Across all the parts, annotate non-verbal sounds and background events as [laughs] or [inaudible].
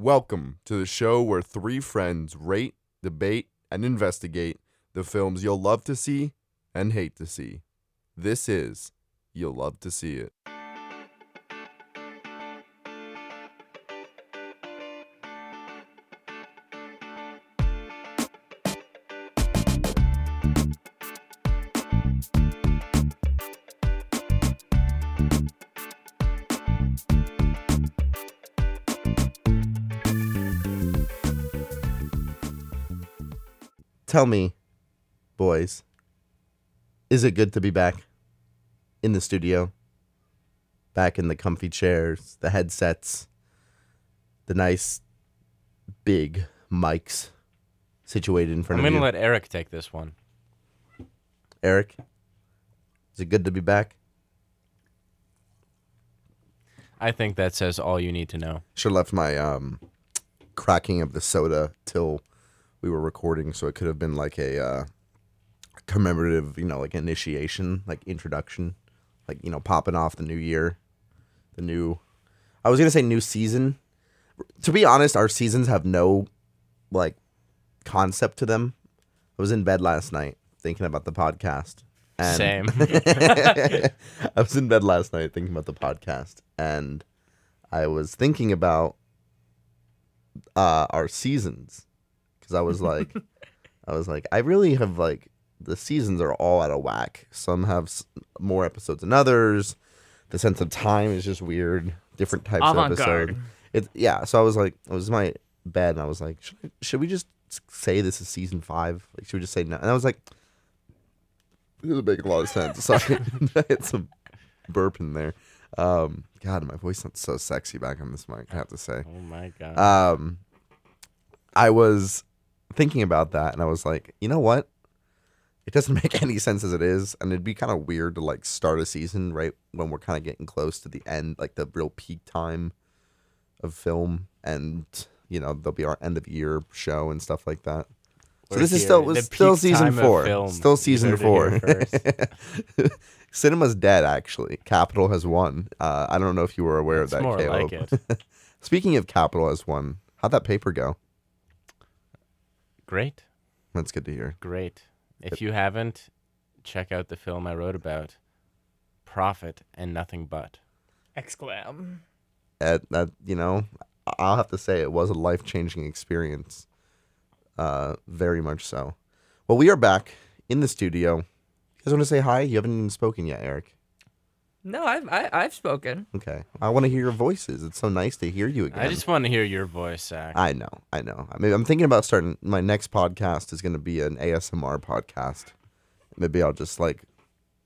Welcome to the show where three friends rate, debate, and investigate the films you'll love to see and hate to see. This is You'll Love to See It. Tell me, boys, is it good to be back in the studio? Back in the comfy chairs, the headsets, the nice big mics situated in front I'm of you. I'm gonna let Eric take this one. Eric, is it good to be back? I think that says all you need to know. Should have left my um, cracking of the soda till we were recording, so it could have been like a uh, commemorative, you know, like initiation, like introduction, like you know, popping off the new year, the new. I was gonna say new season. To be honest, our seasons have no like concept to them. I was in bed last night thinking about the podcast. And Same. [laughs] I was in bed last night thinking about the podcast, and I was thinking about uh, our seasons because I was like, I was like, I really have like the seasons are all out of whack. Some have s- more episodes than others. The sense of time is just weird. Different types of Avant-garde. episode. It yeah. So I was like, it was my bed and I was like, should, I, should we just say this is season five? Like, should we just say no? And I was like, this doesn't make a lot of sense. So I hit some burp in there. Um, God, my voice sounds so sexy back on this mic. I have to say. oh my god. Um, I was thinking about that, and I was like, you know what? It doesn't [laughs] make any sense as it is, and it'd be kind of weird to like start a season right when we're kind of getting close to the end, like the real peak time of film, and you know there'll be our end of year show and stuff like that. So We're this is still was still season four. Still season four. [laughs] Cinema's dead. Actually, Capital has won. Uh, I don't know if you were aware It's of that. more Caleb. like it. [laughs] Speaking of Capital has won, how'd that paper go? Great, That's good to hear. great. If you haven't, check out the film I wrote about. Profit and nothing but. Exclam. At that, you know, I'll have to say it was a life changing experience. Uh, very much so. Well, we are back in the studio. You guys want to say hi? You haven't even spoken yet, Eric. No, I've I, I've spoken. Okay. I want to hear your voices. It's so nice to hear you again. I just want to hear your voice, Zach. I know, I know. I mean, I'm thinking about starting. My next podcast is going to be an ASMR podcast. Maybe I'll just like,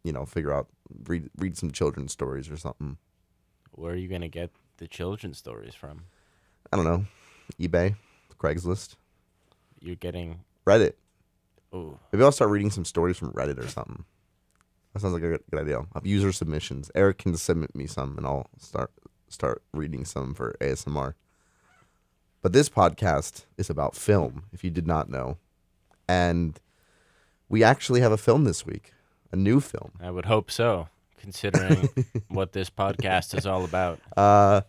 you know, figure out read read some children's stories or something. Where are you gonna get the children's stories from? I don't know, eBay, Craigslist, You're getting. Reddit. Oh, Maybe I'll start reading some stories from Reddit or something. That sounds like a good, good idea. Of user submissions. Eric can submit me some, and I'll start start reading some for ASMR. But this podcast is about film. If you did not know, and we actually have a film this week, a new film. I would hope so, considering [laughs] what this podcast is all about. Uh,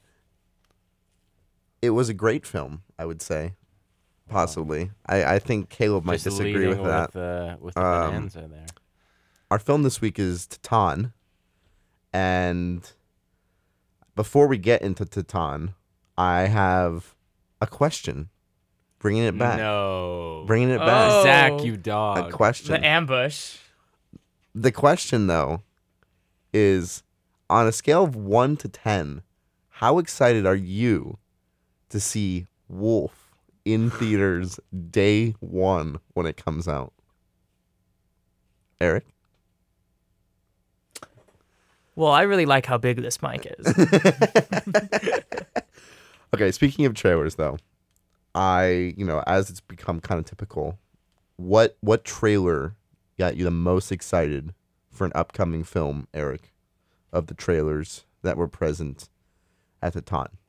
it was a great film, I would say. Possibly, I, I think Caleb might Just disagree with that. With, uh, with the Um, there. Our film this week is Titane. And before we get into Titane, I have a question. Bringing it back. No. Bringing it back. Oh. Zach, you dog. A dog. question. The ambush. the question, though, is on a scale of 1 to 10, how excited are you to see Wolf in [laughs] theaters day one when it comes out? Eric? Well, I really like how big this mic is. [laughs] Okay, speaking of trailers though, I, you know, as it's become kind of typical, what what trailer got you the most excited for an upcoming film, Eric, of the trailers that were present at the time?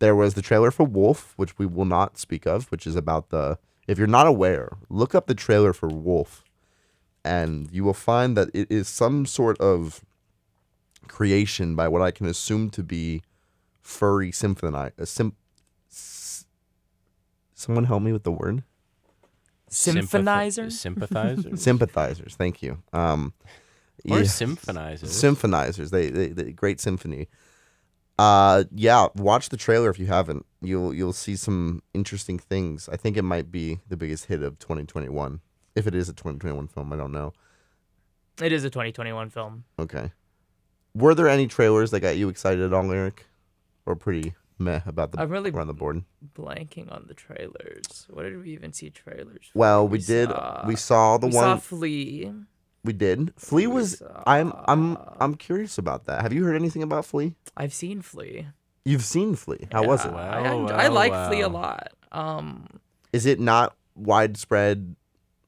There was the trailer for Wolf, which we will not speak of, which is about the if you're not aware, look up the trailer for Wolf and you will find that it is some sort of creation by what I can assume to be furry symphoni- uh, sym- S- Someone help me with the word. Symphonizer? Sympathizers? [laughs] Sympathizers. Thank you. Um, or yeah. symphonizers? Symphonizers. They, they, they great symphony. Uh, yeah. Watch the trailer if you haven't. You'll you'll see some interesting things. I think it might be the biggest hit of 2021. If it is a 2021 film, I don't know. It is a 2021 film. Okay. Were there any trailers that got you excited at all, Eric? Or pretty meh about the I'm really around the board? blanking on the trailers. What did we even see trailers? for? Well, we, did. saw- we saw the we one. saw Flee. we did. Flee we was. saw- I'm. I'm. I'm curious about that. Have you heard anything about Flee? I've seen Flee. You've seen Flee. How was Yeah, it? I, Wow, enj- I wow, like Flee a lot. Um, Is it not widespread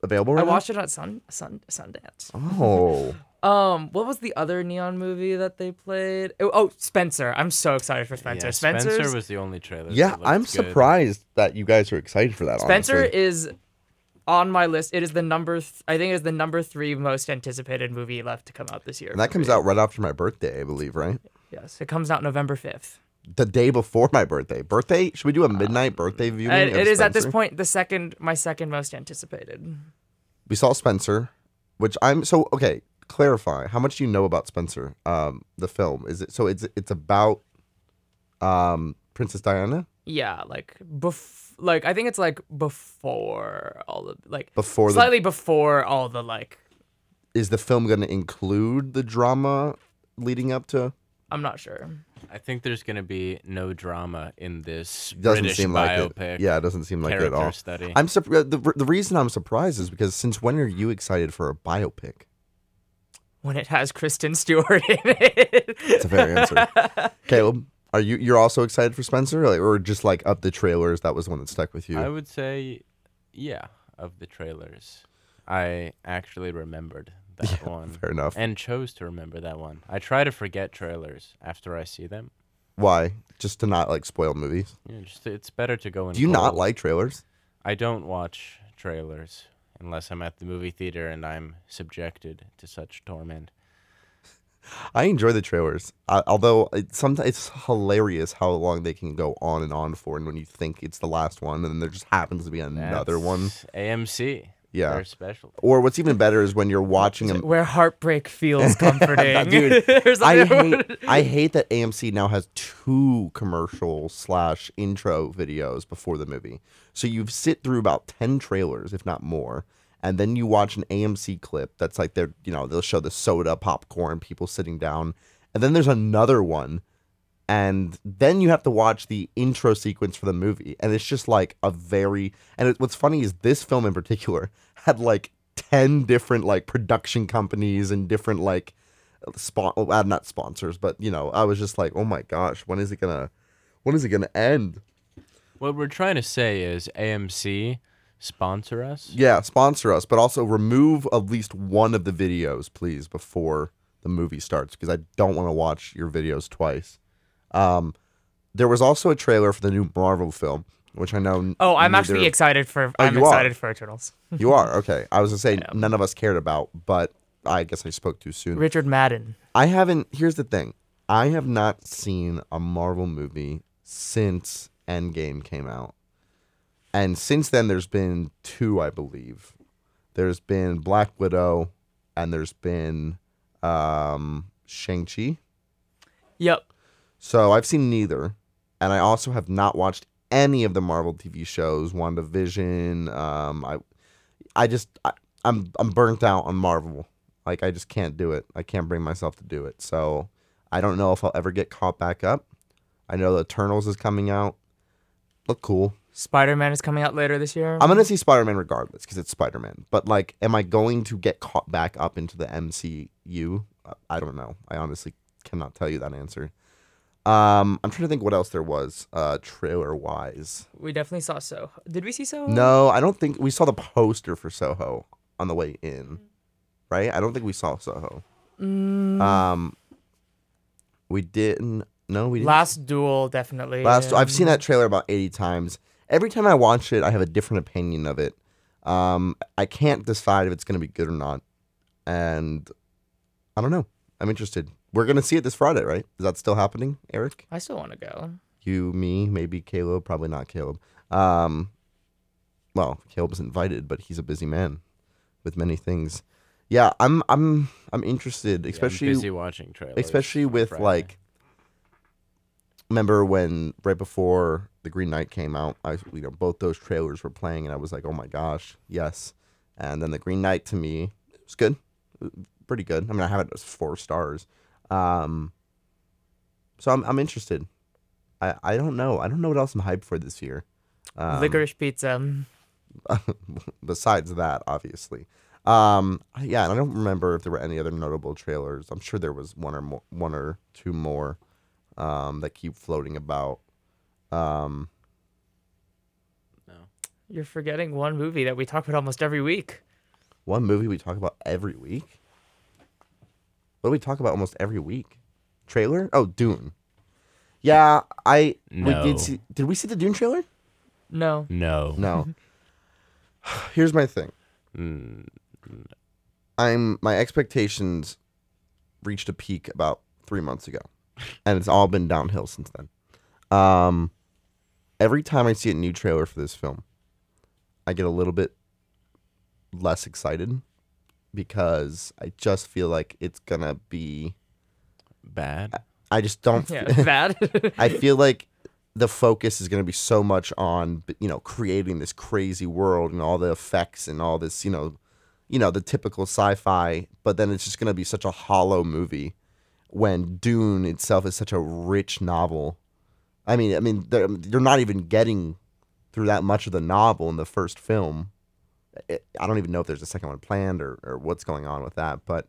available? I Right now? watched it at Sun, Sun Sundance. Oh, [laughs] Um, what was the other neon movie that they played? Oh, oh, Spencer. I'm so excited for Spencer. Yeah, Spencer's Spencer was the only trailer. yeah. looked I'm good. surprised that you guys are excited for that. Spencer honestly. is on my list. It is the number. Th- I think it is the number three most anticipated movie left to come out this year. and that comes out right after my birthday, I believe. Right, Yes, it comes out November fifth. The day before my birthday. Birthday? Should we do a midnight birthday viewing? Of it is at this point the second, my second most anticipated. we saw Spencer, which I'm so okay. Clarify how much do you know about Spencer? Um, the film is it so it's it's about um Princess Diana Yeah, like bef- like I think it's like before all the like before the slightly before all the like. is the film going to include the drama leading up to? I'm not sure. I think there's gonna be no drama in this Doesn't British seem like biopic. it. Yeah, it doesn't seem like it at character all. study. I'm surprised. Uh, the, the reason I'm surprised is because since when are you excited for a biopic? When it has Kristen Stewart in it. That's a fair answer. [laughs] Caleb, are you you're also excited for Spencer, like, or just like up the trailers? That was the one that stuck with you. I would say, yeah, of the trailers, I actually remembered that one Fair enough. and chose to remember that one. I try to forget trailers after I see them. Why? Just to not like spoil movies. Yeah, just it's better to go in. Do you not like trailers? I don't watch trailers unless I'm at the movie theater and I'm subjected to such torment. [laughs] I enjoy the trailers, uh, although it, sometimes it's hilarious how long they can go on and on for, and when you think it's the last one, and then there just happens to be another one. AMC. Yeah. They're special. Or what's even better is when you're watching them. [laughs] Where heartbreak feels [laughs] comforting. Dude, [laughs] I hate I hate that AMC now has two commercial slash intro videos before the movie. So you sit through about ten trailers, if not more, and then you watch an AMC clip that's like they're you know they'll show the soda, popcorn, people sitting down, and then there's another one, and then you have to watch the intro sequence for the movie, and it's just like a very and it, what's funny is this film in particular [laughs] had like ten different like production companies and different like spon uh, not sponsors, but you know, I was just like, oh my gosh, when is it gonna, when is it gonna end? What we're trying to say is AMC sponsor us. Yeah, sponsor us, but also remove at least one of the videos, please, before the movie starts, because I don't want to watch your videos twice. Um, there was also a trailer for the new Marvel film, which I know. Oh, I'm neither- actually excited for. Oh, I'm you are? excited for Eternals. [laughs] You are okay. I was gonna say none of us cared about, but I guess I spoke too soon. Richard Madden. I haven't. Here's the thing. I have not seen a Marvel movie since Endgame came out, and since then there's been two, I believe. There's been Black Widow, and there's been um, Shang Chi. Yep. So I've seen neither, and I also have not watched any of the Marvel TV shows. WandaVision. Um, I, I just I, I'm I'm burnt out on Marvel. Like I just can't do it. I can't bring myself to do it. So I don't know if I'll ever get caught back up. I know the Eternals is coming out. Look cool. Spider Man is coming out later this year. I'm gonna see Spider Man regardless because it's Spider Man. But like, am I going to get caught back up into the MCU? I don't know. I honestly cannot tell you that answer. Um, I'm trying to think what else there was, uh, trailer wise. we definitely saw so. Did we see so? No, I don't think we saw the poster for Soho on the way in, right? I don't think we saw Soho. Mm, Um, we didn't. No, we didn't. Last Duel definitely. Last, I've seen that trailer about 80 times. Every time I watch it, I have a different opinion of it. Um, I can't decide if it's going to be good or not. And I don't know. I'm interested. We're going to see it this Friday, right? Is that still happening, Eric? I still want to go. You, me, maybe Caleb, probably not Caleb. Um, well, Caleb was invited, but he's a busy man with many things. Yeah, I'm I'm I'm interested, Yeah, I'm especially busy watching trailers. especially with Friday. like remember when right before the green knight came out i you know both those trailers were playing and i was like oh my gosh yes and then the green knight to me it was good pretty good i mean i have it as four stars um so i'm, I'm interested I, I don't know i don't know what else i'm hyped for this year um, Licorice pizza. [laughs] besides that, obviously. Um, yeah, and I don't remember if there were any other notable trailers. I'm sure there was one or more, one or two more um, that keep floating about. Um, no. You're forgetting one movie that we talk about almost every week. one movie we talk about every week. What do we talk about almost every week? Trailer? Oh, Dune. Yeah, I we No. did see. Did we see the Dune trailer? No. No. No. [sighs] Here's my thing. Mm, I'm my expectations reached a peak about three months ago, and it's all been downhill since then. Um, every time I see a new trailer for this film, I get a little bit less excited because I just feel like it's gonna be. bad. I just don't. [laughs] Yeah, [laughs] bad. I feel like the focus is going to be so much on you know creating this crazy world and all the effects and all this you know you know the typical sci-fi but then it's just going to be such a hollow movie when Dune itself is such a rich novel I mean I mean they're, you're not even getting through that much of the novel in the first film It- I don't even know if there's a second one planned or, or what's going on with that but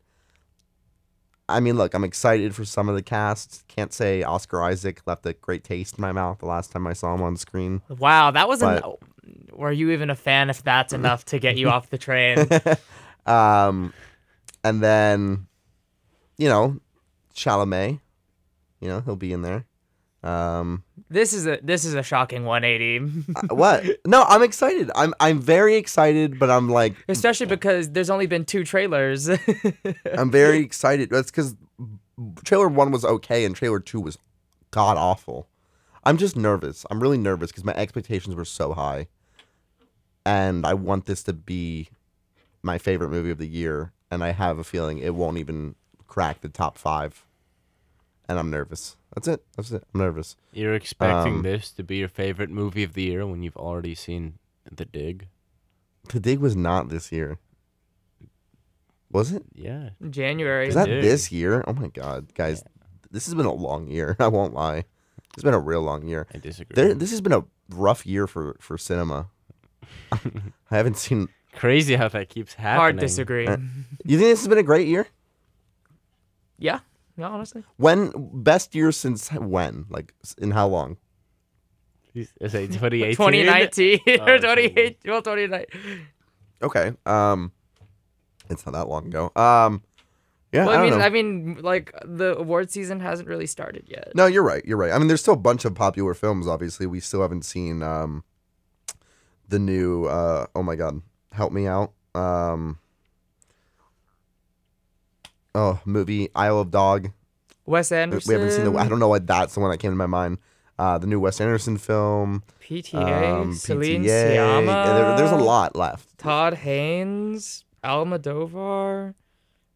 I mean, look, I'm excited for some of the cast. Can't say Oscar Isaac left a great taste in my mouth the last time I saw him on screen. wow, that wasn't. But- Were you even a fan if that's enough to get you off the train? [laughs] um, and then, you know, Chalamet, you know, he'll be in there. Um, This is a this is a shocking 180, uh, what? [laughs] No, I'm excited. I'm I'm very excited, but I'm like especially because there's only been two trailers. [laughs] I'm very excited. That's because trailer one was okay and trailer two was god awful. I'm just nervous. I'm really nervous because my expectations were so high, and I want this to be my favorite movie of the year, and I have a feeling it won't even crack the top five, and I'm nervous. That's it. That's it. I'm nervous. You're expecting Um, this to be your favorite movie of the year when you've already seen The Dig? The Dig was not this year. Was it? Yeah. January. Is that Dig. this year? Oh my god, guys, this has been a long year. [laughs] I won't lie. It's been a real long year. I disagree. There, this has been a rough year for for cinema. [laughs] I haven't seen. [laughs] Crazy how that keeps happening. Hard disagree. Uh, You think this has been a great year? yeah. No, honestly. When best year since when? Like in how long? Is it 2018? [laughs] 2019 Oh, [laughs] or 28. Well, 29. Okay. Um, it's not that long ago. Um, yeah. Well, I I don't mean, know. I mean, like the award season hasn't really started yet. no, you're right. You're right. I mean, there's still a bunch of popular films. Obviously, we still haven't seen um, the new. Uh, oh my god, help me out. Um, oh, movie Isle of Dog. Wes Anderson. We haven't seen the. I don't know why that's the one that came to my mind. Uh, the new Wes Anderson film. PTA, um, Celine PTA. Yeah, there- there's a lot left. Todd Haynes, Almodovar,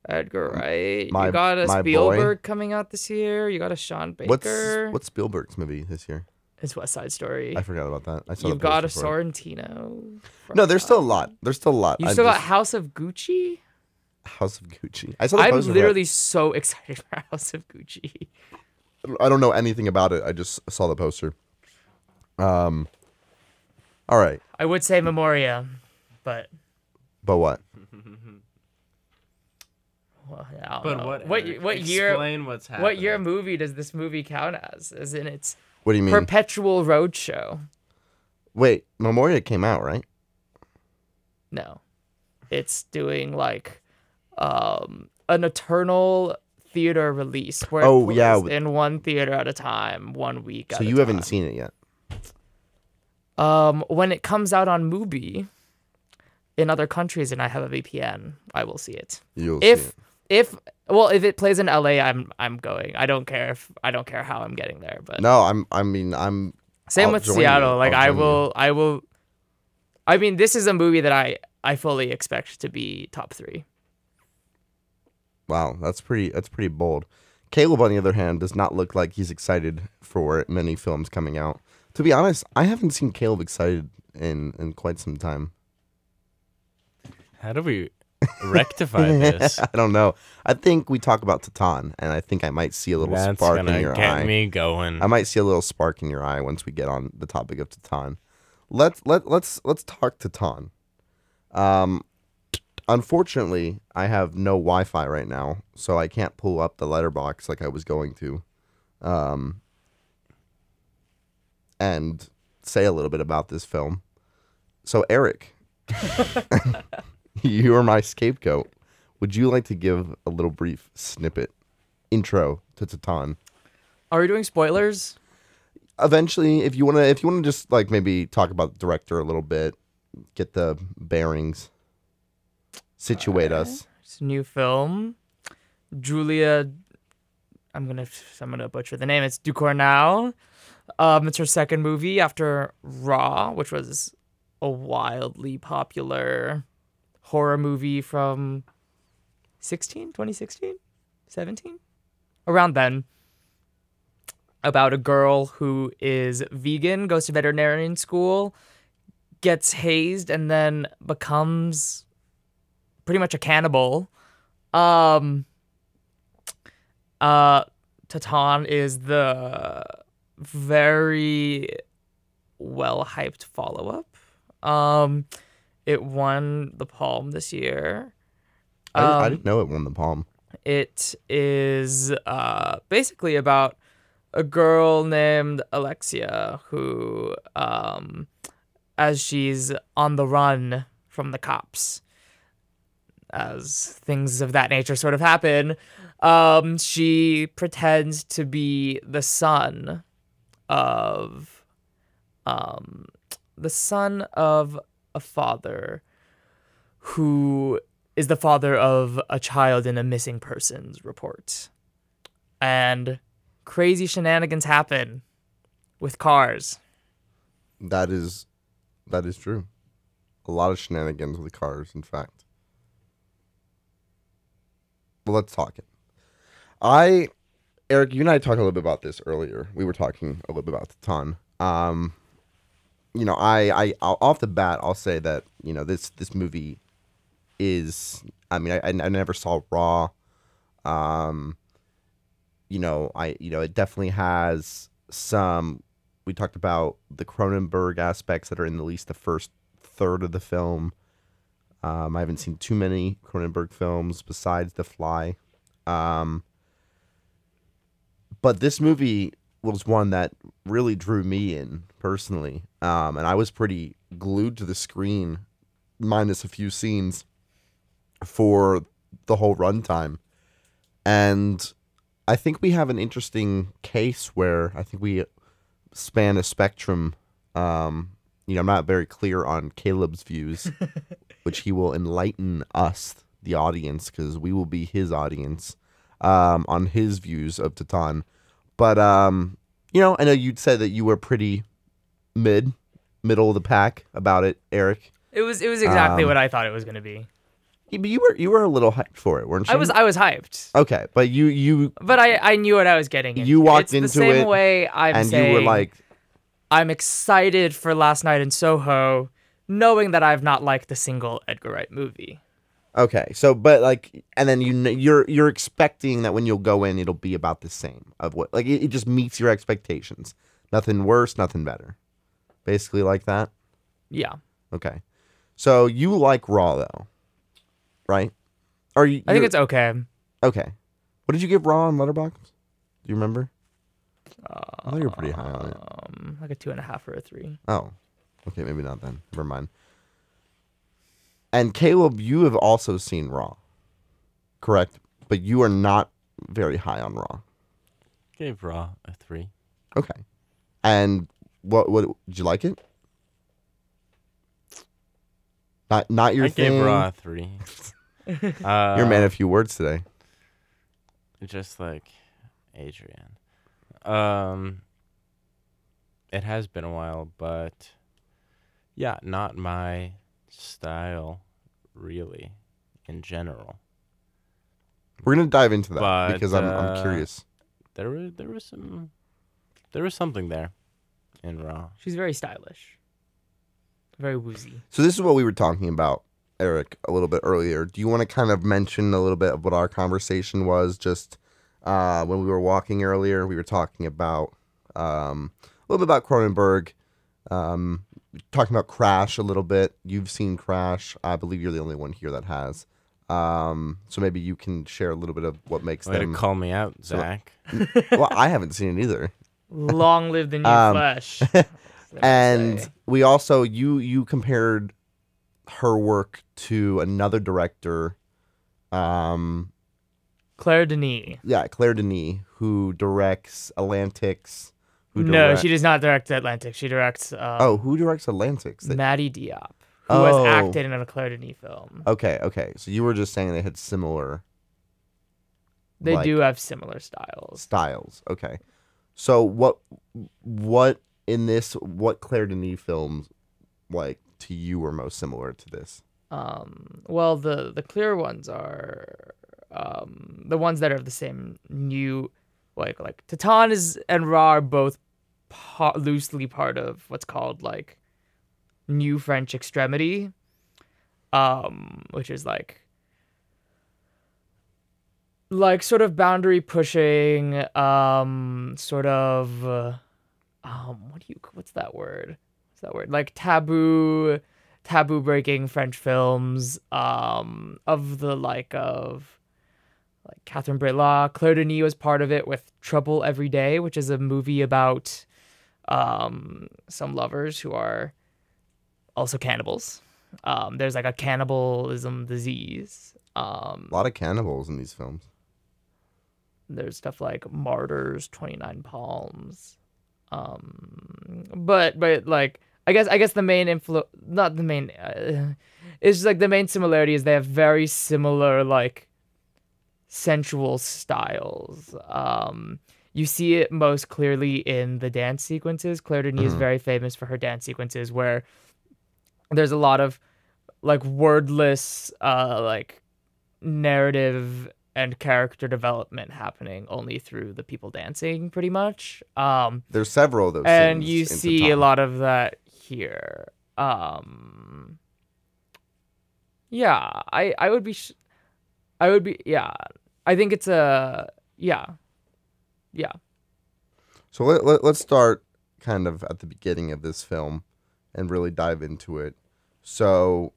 Edgar Wright. my- you got a my boy. Spielberg coming out this year. You got a Sean Baker. What's what's Spielberg's movie this year? It's West Side Story. I forgot about that. I saw You've got a poster for it. Sorrentino. No, there's still a lot. There's still a lot. You I still got just- House of Gucci. House of Gucci. I saw the I'm poster for it. literally so [laughs] excited for House of Gucci. I don't know anything about it. I just saw the poster. Um. All right, I would say Memoria, but but what? well, I don't But know. what? What Eric? what year? Explain what's happening. What year movie does this movie count as? As in its What do you mean? perpetual roadshow? Wait, Memoria came out, right? No, it's doing like um an eternal theater release where it Oh, yeah, in one theater at a time, one week. So at a you haven't time. seen it yet. Um, when it comes out on Mubi in other countries and I have a VPN, I will see it. You'll if see it. if well, if it plays in LA, I'm I'm going. I don't care if I don't care how I'm getting there. But No, I'm. I mean, I'm. same with join you. Seattle. Like I'll I join you. will I will. I mean, this is a movie that I I fully expect to be top three. Wow, that's pretty. That's pretty bold. Caleb, on the other hand, does not look like he's excited for many films coming out. To be honest, I haven't seen Caleb excited in in quite some time. How do we rectify [laughs] this? I don't know. I think we talk about Titane, and I think I might see a little That's spark in your get eye. me going. I might see a little spark in your eye once we get on the topic of Titane. Let's let let's let's talk Titan. Um, unfortunately, I have no Wi-Fi right now, so I can't pull up the Letterboxd like I was going to, um, and say a little bit about this film. So, Eric, [laughs] [laughs] you are my scapegoat. Would you like to give a little brief snippet, intro to Titane? Are we doing spoilers? eventually if you want to if you want to just like maybe talk about the director a little bit get the bearings situate us It's a new film. Julia, I'm gonna I'm gonna butcher the name. It's Ducournau. Um, it's her second movie after Raw, which was a wildly popular horror movie from 16, 2016, 17, around then. About a girl who is vegan, goes to veterinarian school, gets hazed, and then becomes pretty much a cannibal. Um uh Titane is the very well hyped follow up. Um it won the Palme this year. I, didn't, I Um, didn't know it won the palme it is uh, basically about a girl named Alexia who, um, as she's on the run from the cops, as things of that nature sort of happen, um, she pretends to be the son of, um, the son of a father who is the father of a child in a missing persons report. And crazy shenanigans happen with cars. that is that is true a lot of shenanigans with cars in fact let's talk it. I eric you and i talked a little bit about this earlier. We were talking a little bit about Titane um you know i i I'll, off the bat i'll say that you know this this movie is i mean i, I never saw raw. Um you know i you know it definitely has some we talked about the cronenberg aspects that are in at least the first third of the film um, i haven't seen too many cronenberg films besides the fly. Um, but this movie was one that really drew me in personally. Um, and i was pretty glued to the screen minus a few scenes for the whole runtime. And I think we have an interesting case where I think we span a spectrum. Um, you know, I'm not very clear on Caleb's views, [laughs] which he will enlighten us, the audience, because we will be his audience, um, on his views of Titane. But um, you know, I know you'd said that you were pretty mid, middle of the pack about it, Eric. It was it was exactly Um, what I thought it was gonna be. But you were you were a little hyped for it, weren't you? I was I was hyped, okay, but you you but I I knew what I was getting. Into. You walked it's into the same it, way I'm and saying you were like, I'm excited for Last Night in Soho, knowing that I've not liked a single Edgar Wright movie. Okay, so but like, and then you kn- you're you're expecting that when you'll go in, it'll be about the same of what like it, it just meets your expectations. Nothing worse, nothing better. Basically, like that. Yeah, Okay, so you like Raw though, right? Or you? I think it's okay. okay. What did you give Raw on Letterboxd? Do you remember? I thought you were pretty high on it. Um, like a two and a half or a three. Oh, okay, maybe not then. Never mind. And Caleb, you have also seen Raw, correct? But you are not very high on Raw. Gave Raw a three. Okay. And what what did you like it? Not not your I thing. gave Raw a three. uh, [laughs] You're a man of few words today. just like Adrian. Um, it has been a while, but yeah, not my style, really, in general. We're gonna dive into that But, because I'm I'm uh, curious. There was there was some there was something there in Raw. She's very stylish. Very woozy. So this is what we were talking about, Eric, a little bit earlier. Do you want to kind of mention a little bit of what our conversation was just uh, when we were walking earlier? We were talking about um, a little bit about Cronenberg, um, talking about Crash a little bit. You've seen Crash. I believe you're the only one here that has. Um, so maybe you can share a little bit of what makes Way to call me out, so- Zach. [laughs] well, I haven't seen it either. Long live the new Um, flesh. [laughs] That's what I and say. we also you you compared her work to another director um Claire Denis. yeah claire denis who directs atlantics who No, direct- she does not direct Atlantic. She directs um, oh who directs atlantics They- Mati Diop, who Oh. has acted in a Claire Denis film. okay okay so you were just saying they had similar They like, do have similar styles. styles okay so what what in this what claire denis films like to you were most similar to this Um, well, the the clear ones are um, the ones that are the same new, like like Titane is and Raw are both loosely part of what's called like New French Extremity, um, which is like like sort of boundary pushing, um, sort of, uh, um, what do you what's that word? What's that word? Like taboo taboo breaking French films um of the like of like Catherine Breillat, Claire Denis was part of it with Trouble Every Day, which is a movie about um some lovers who are also cannibals. Um there's like a cannibalism disease. Um a lot of cannibals in these films there's stuff like Martyrs, 29 Palms. Um but but like I guess I guess the main influ not the main uh, it's just like the main similarity is they have very similar like sensual styles. Um you see it most clearly in the dance sequences. Claire Denis is Mhm. very famous for her dance sequences where there's a lot of like wordless uh like narrative and character development happening only through the people dancing pretty much. Um there's several of those and you see a lot of that here. Um, yeah, I I would be, sh- I would be, yeah. I think it's a yeah, yeah. So let, let, let's start kind of at the beginning of this film and really dive into it. So,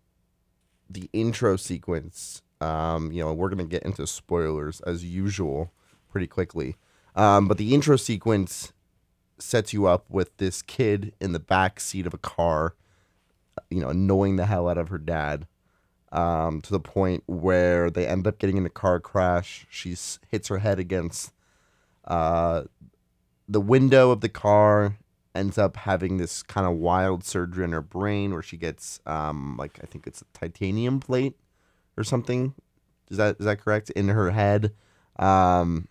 the intro sequence, um, you know, we're to get into spoilers as usual pretty quickly. Um, but the intro sequence sets you up with this kid in the back seat of a car, you know, annoying the hell out of her dad. Um, to the point where they end up getting in a car crash. She hits her head against uh, the window of the car ends up having this kind of wild surgery in her brain where she gets um like I think it's a titanium plate or something. Is that is that correct? In her head. Um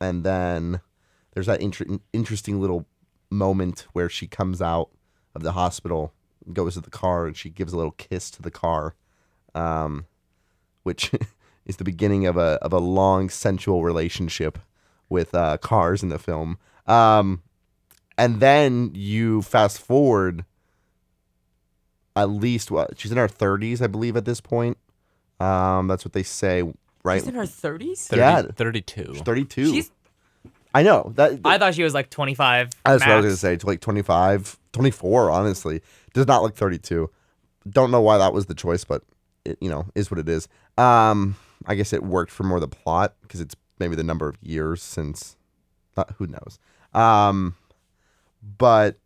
and then there's that inter- interesting little moment where she comes out of the hospital, goes to the car and she gives a little kiss to the car. Um which [laughs] is the beginning of a of a long sensual relationship with uh, cars in the film. Um, and then you fast forward at least what she's in her 30s, I believe, at this point. Um, that's what they say, right? She's in her thirties. 30, Yeah. 32. She's 32. She's. I know that. I thought she was like twenty five. that's what I was gonna say. To like 25, 24, honestly, does not look 32. Don't know why that was the choice, but it you know is what it is. Um, I guess it worked for more the plot because it's maybe the number of years since. Not, who knows? Um, but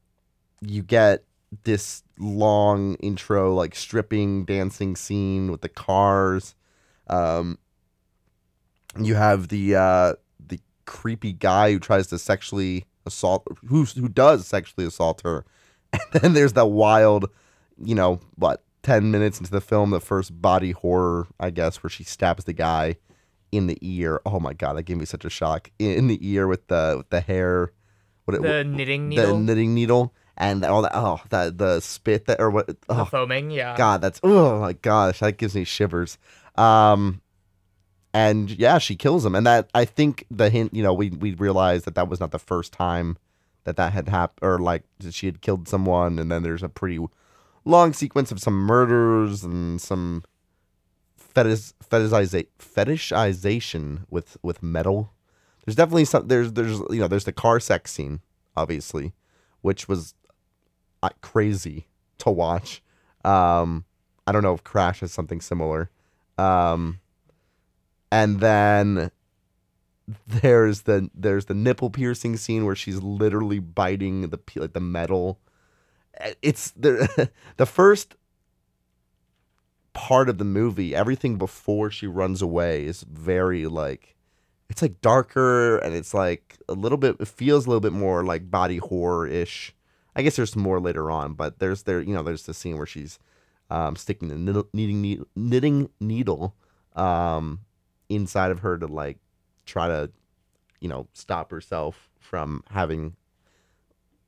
you get this long intro, like stripping dancing scene with the cars. Um, you have the uh, the creepy guy who tries to sexually assault, who who does sexually assault her, [laughs] and then there's that wild, you know, what ten minutes into the film, the first body horror, I guess, where she stabs the guy in the ear. Oh my god, that gave me such a shock. In, the ear with the with the hair, what it- The knitting the knitting needle, and all that. Oh, that the spit that or what? the Oh foaming. Yeah. god, that's oh my gosh, that gives me shivers. Um, and yeah, she kills him, and that I think the hint. You know, we we realized that that was not the first time that that had happened, or like she had killed someone, and then there's a pretty long sequence of some murders and some fetish fetishiza- fetishization with with metal. There's definitely some. There's there's you know there's the car sex scene, obviously, which was uh, crazy to watch. Um, I don't know if Crash has something similar. Um, and then there's the there's the nipple piercing scene where she's literally biting the like the metal. It's the [laughs] the first part of the movie. Everything before she runs away is very like it's like darker and it's like a little bit. It feels a little bit more like body horror ish. I guess there's more later on, but there's there you know there's the scene where she's um, sticking the knitting needle, knitting needle um, inside of her to like try to you know stop herself from having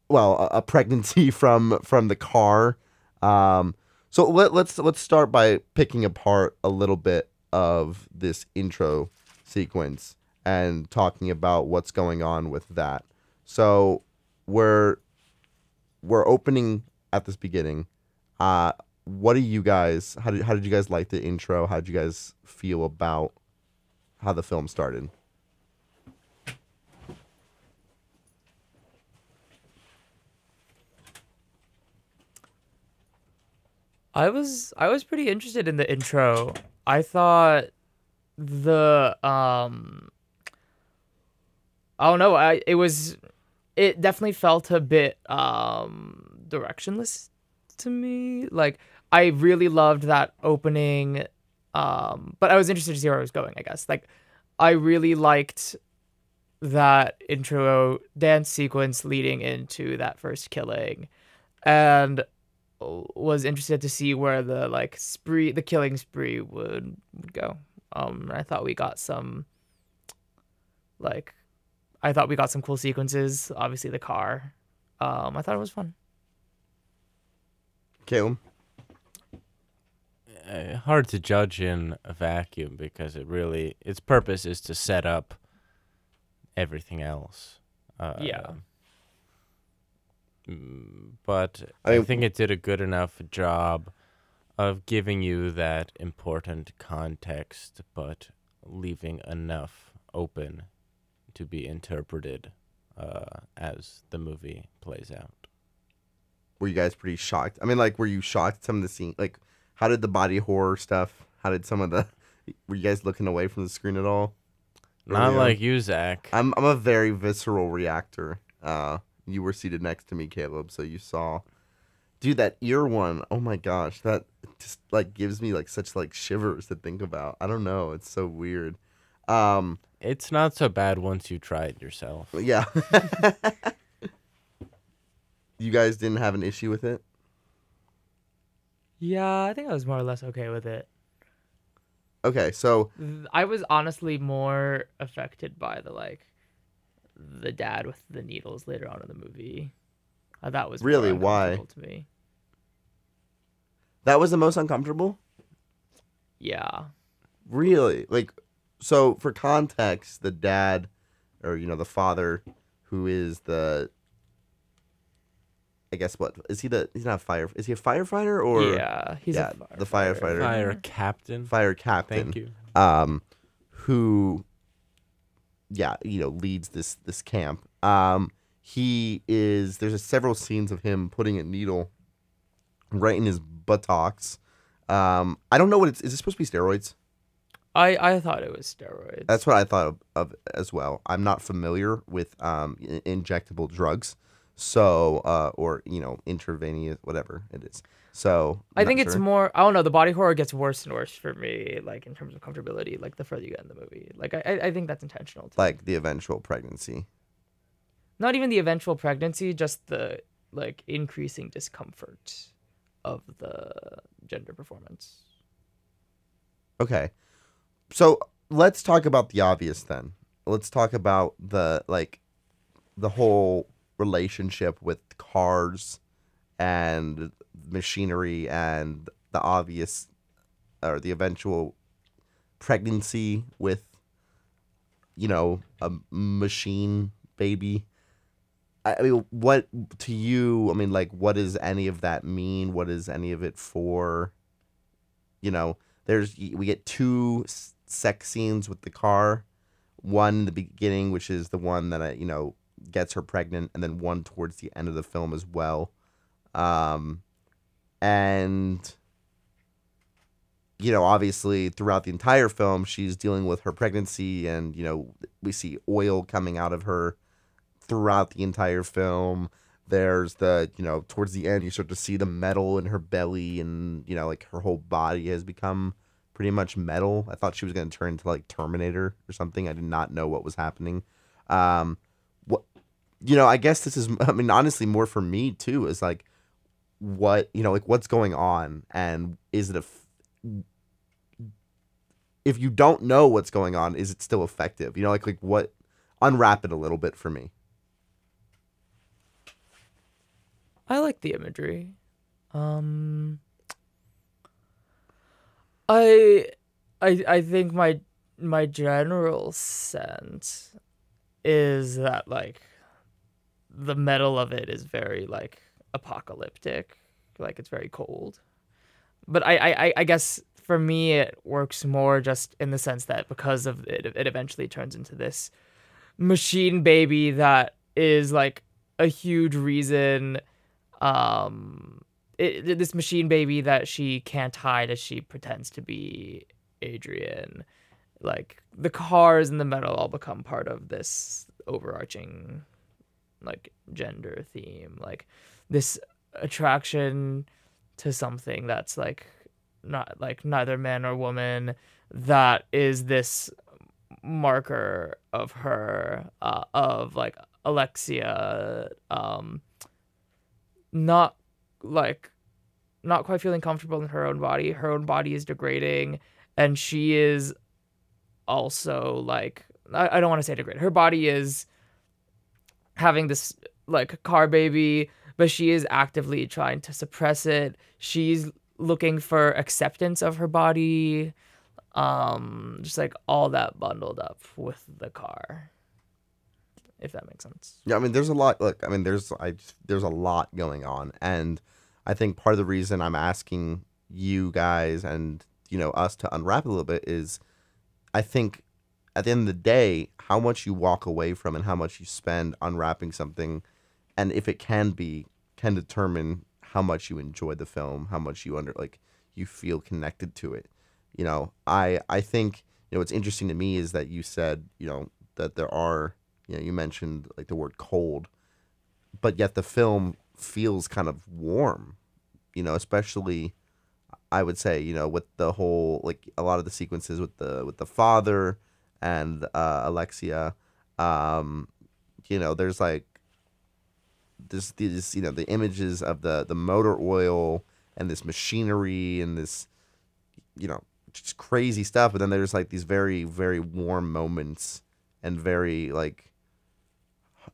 well a, a pregnancy [laughs] from from the car. Um, so let, let's let's start by picking apart a little bit of this intro sequence and talking about what's going on with that. So we're we're opening at this beginning. Uh, what do you guys? How did how did you guys like the intro? How did you guys feel about how the film started? I was I was pretty interested in the intro. I thought the um I don't know, I it was it definitely felt a bit um directionless to me. Like I really loved that opening um but I was interested to see where I was going, I guess. Like I really liked that intro dance sequence leading into that first killing. And was interested to see where the like spree the killing spree would, would go. Um i thought we got some like i thought we got some cool sequences. Obviously the car. Um i thought it was fun. Caleb, uh, hard to judge in a vacuum because it really its purpose is to set up everything else. Uh, Yeah. mm, But I I, think it did a good enough job of giving you that important context, but leaving enough open to be interpreted uh, as the movie plays out. were you guys pretty shocked? I mean, like, were you shocked at some of the scene? Like, how did the body horror stuff? How did some of the? Were you guys looking away from the screen at all? Not like you, Zach. I'm I'm a very visceral reactor. Uh, you were seated next to me, Caleb, so you saw. Dude, that ear one, oh my gosh, that just like gives me like such like shivers to think about. I don't know, it's so weird. Um, It's not so bad once you try it yourself. yeah. [laughs] you guys didn't have an issue with it? yeah i think i was more or less okay with it Okay, so i was honestly more affected by the like the dad with the needles later on in the movie uh, that was Really? Why? to me that was the most uncomfortable? yeah Really? Like so for context, the dad or you know, the father who is the I guess what is he the he's not a fire is he a firefighter or yeah he's yeah, a the firefighter. Fire captain. fire captain Thank you. um who yeah, you know, leads this this camp. Um he is there's a several scenes of him putting a needle right in his buttocks. Um I don't know what it's is it supposed to be steroids? I I thought it was steroids. That's what I thought of, of as well. I'm not familiar with um, injectable drugs, so uh, or you know intravenous whatever it is. So I think it's sure. more. I don't know. The body horror gets worse and worse for me, like in terms of comfortability. Like the further you get in the movie, like I I- I think that's intentional. Too. like the eventual pregnancy. Not even the eventual pregnancy, just the like increasing discomfort of the gender performance. Okay, so let's talk about the obvious then. Let's talk about the like the whole relationship with cars and machinery and the obvious or the eventual pregnancy with you know a machine baby I mean, what to you? I mean, like, what does any of that mean? What is any of it for? You know, there's we get two sex scenes with the car. One in the beginning, which is the one that I, you know gets her pregnant, and then one towards the end of the film as well. Um, and you know, obviously throughout the entire film, she's dealing with her pregnancy, and you know, we see oil coming out of her throughout the entire film. There's the, you know, towards the end, you start to see the metal in her belly, and, you know, like her whole body has become pretty much metal. I thought she was going to turn into like Terminator or something. I did not know what was happening. Um, what, you know, I guess this is, [laughs] I mean, honestly, more for me too, is like, what, you know, like what's going on, and is it a, f- if you don't know what's going on, is it still effective? You know, like, like what, unwrap it a little bit for me. I like the imagery. Um I I I think my my general sense is that like the metal of it is very like apocalyptic, like it's very cold. But I I I- guess for me it works more just in the sense that because of it it eventually turns into this machine baby that is like a huge reason um it, this machine baby that she can't hide as she pretends to be Adrian. Like the cars and the metal all become part of this overarching like gender theme. Like this attraction to something that's like not like neither man or woman that is this marker of her uh, of like Alexia um not like not quite feeling comfortable in her own body. Her own body is degrading, and she is also like I, I don't want to say degrade. Her body is having this like car baby, but she is actively trying to suppress it. She's looking for acceptance of her body. Um, just like all that bundled up with the car. If that makes sense. Yeah, I mean, there's a lot. Look, I mean, there's I there's a lot going on, and I think part of the reason I'm asking you guys and you know us to unwrap a little bit is, I think, at the end of the day, how much you walk away from and how much you spend unwrapping something, and if it can be, can determine how much you enjoy the film, how much you under like you feel connected to it. You know, I I think you know what's interesting to me is that you said you know that there are you know you mentioned like the word cold but yet the film feels kind of warm you know especially i would say you know with the whole like a lot of the sequences with the with the father and uh alexia um you know there's like this these you know the images of the the motor oil and this machinery and this you know just crazy stuff but then there's like these very very warm moments and very like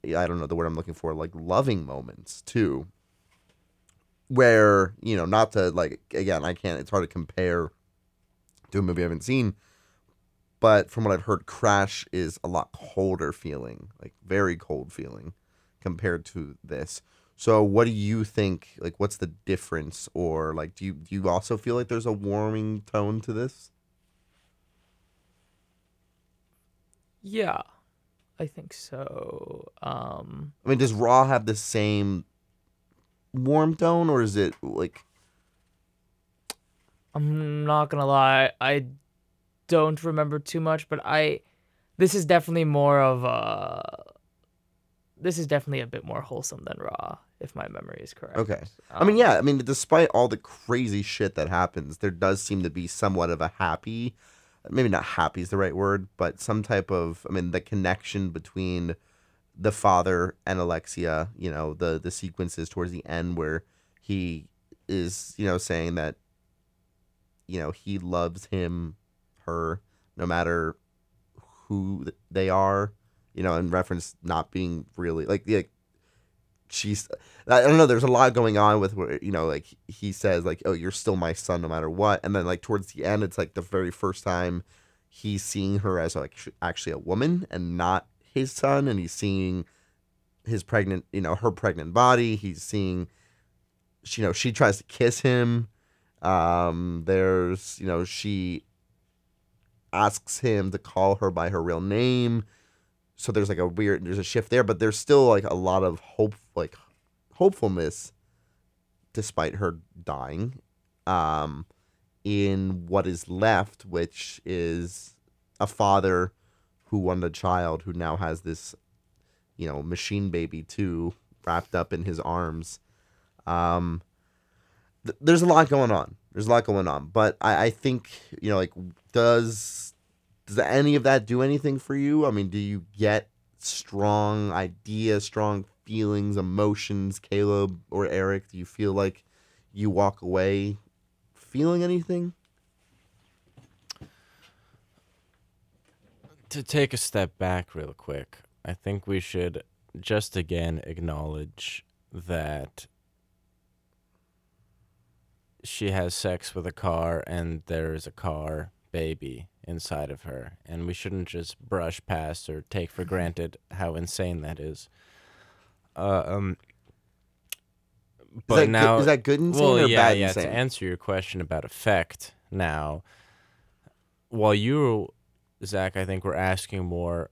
I don't know the word I'm looking for, like loving moments too. Where, you know, not to like again, I can't it's hard to compare to a movie I haven't seen. But from what I've heard, Crash is a lot colder feeling, like very cold feeling compared to this. So what do you think like what's the difference or like do you do you also feel like there's a warming tone to this? Yeah, I think so. Um, I mean, does Raw have the same warm tone or is it like I'm not gonna lie, I don't remember too much, but I this is definitely more of a this is definitely a bit more wholesome than Raw, if my memory is correct. Okay. I mean, Um, yeah. I mean, despite all the crazy shit that happens, there does seem to be somewhat of a happy, maybe not happy is the right word, but some type of, I mean, the connection between the father and Alexia. You know, the the sequences towards the end where he is, you know, saying that, you know, he loves him, her, no matter who they are, you know, in reference not being really like like she's I don't know. There's a lot going on with where you know, like he says, like, "Oh, you're still my son, no matter what." And then like towards the end, it's like the very first time he's seeing her as like actually a woman and not his son, and he's seeing his pregnant, you know, her pregnant body. He's seeing, you know, she tries to kiss him. Um, there's, you know, she asks him to call her by her real name. So there's like a weird, there's a shift there, but there's still like a lot of hope, like hopefulness, despite her dying. Um, in what is left, which is a father who wanted a child who now has this, you know, machine baby too wrapped up in his arms. Um, th- there's a lot going on. There's a lot going on, but I, I think you know, like, does does any of that do anything for you? I mean, do you get strong ideas, strong feelings, emotions, Caleb or Eric? Do you feel like you walk away feeling anything? to take a step back real quick, I think we should just again acknowledge that she has sex with a car and there is a car baby inside of her. And we shouldn't just brush past or take for granted how insane that is. Uh, um, Is but that now, good, is that good insane well, or yeah, bad yeah. insane? To answer your question about effect, now, while you, Zach, I think we're asking more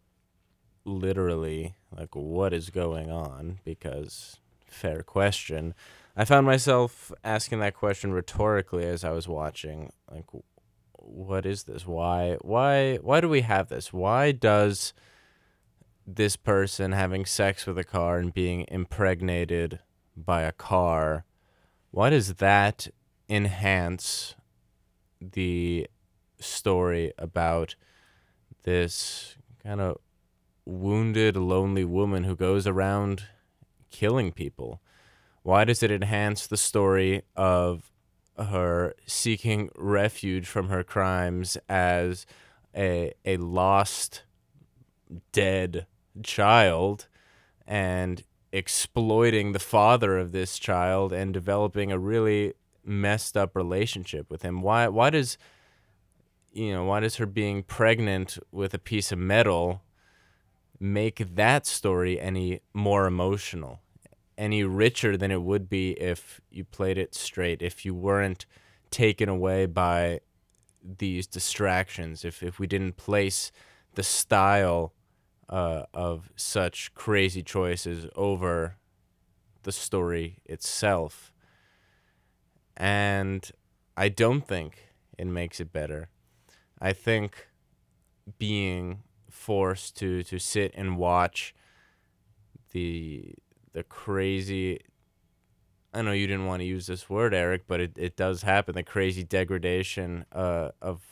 literally, like what is going on? Because fair question. I found myself asking that question rhetorically as I was watching. Like, what is this? Why? Why? Why do we have this? Why does this person having sex with a car and being impregnated by a car? Why does that enhance the story about this kind of wounded, lonely woman who goes around killing people? Why does it enhance the story of her seeking refuge from her crimes as a a lost dead child and exploiting the father of this child and developing a really messed up relationship with him. Why why does you know why does her being pregnant with a piece of metal make that story any more emotional any richer than it would be if you played it straight if you weren't taken away by these distractions if if we didn't place the style uh, of such crazy choices over the story itself. And i don't think it makes it better. I think being forced to to sit and watch the the crazy I know you didn't want to use this word, Eric, but it, it does happen. The crazy degradation uh, of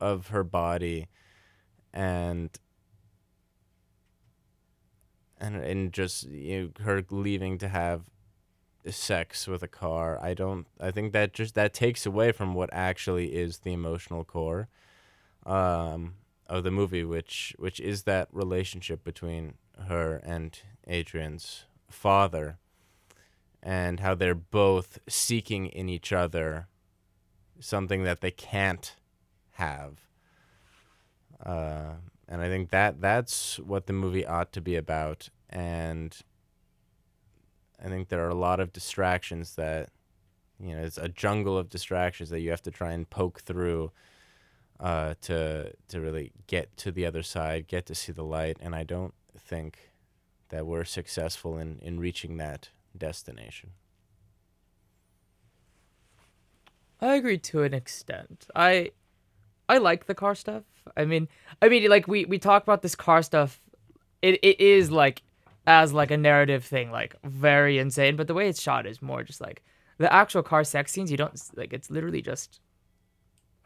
of her body, and and and just you know, her leaving to have sex with a car. I don't. I think that just that takes away from what actually is the emotional core um, of the movie, which which is that relationship between her and Adrian's father and how they're both seeking in each other something that they can't have. Uh, and I think that that's what the movie ought to be about. And I think there are a lot of distractions that, you know, it's a jungle of distractions that you have to try and poke through uh, to to really get to the other side, get to see the light. And I don't think that we're successful in, in reaching that destination. I agree to an extent. I I like the car stuff. I mean, I mean, like we we talk about this car stuff. It it is like as like a narrative thing, like very insane. But the way it's shot is more just like the actual car sex scenes. You don't like. It's literally just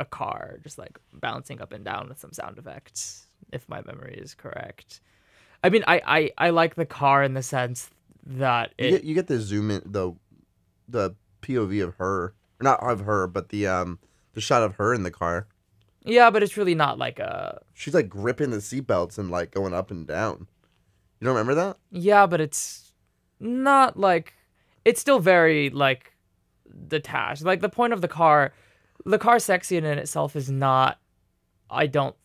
a car, just like bouncing up and down with some sound effects, if my memory is correct. I mean, I I I like the car in the sense that You get, you get the zoom in the the POV of her, not of her, but the um the shot of her in the car. Yeah, but it's really not like a. She's like gripping the seatbelts and like going up and down. You don't remember that? Yeah, but it's not like. It's still very like detached. Like the point of the car, the car sex scene in itself is not. I don't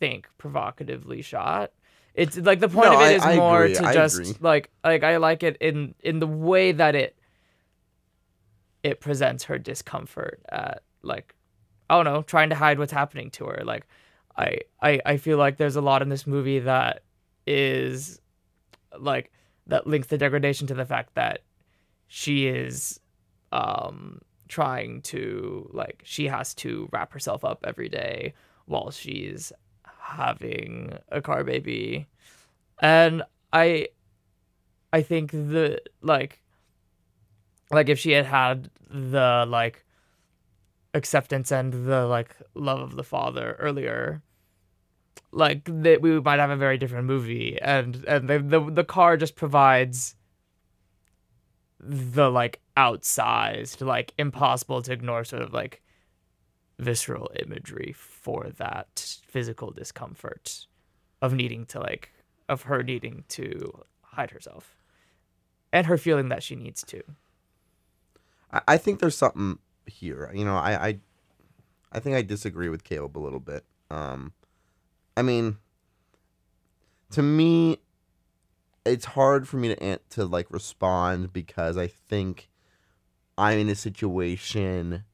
think provocatively shot. It's like the point No, of it I- is I more agree, to I just agree. like like I like it in in the way that it it presents her discomfort at like I don't know, trying to hide what's happening to her. Like I I I feel like there's a lot in this movie that is like that links the degradation to the fact that she is um trying to like she has to wrap herself up every day while she's having a car baby. And i i think the like like if she had had the like acceptance and the like love of the father earlier like that we might have a very different movie. And and the, the the car just provides the like outsized like impossible to ignore sort of like visceral imagery for that physical discomfort of needing to like of her needing to hide herself and her feeling that she needs to I, I think there's something here. You know, I, I I think I disagree with Caleb a little bit. Um, I mean, to me, it's hard for me to to like respond because I think I'm in a situation,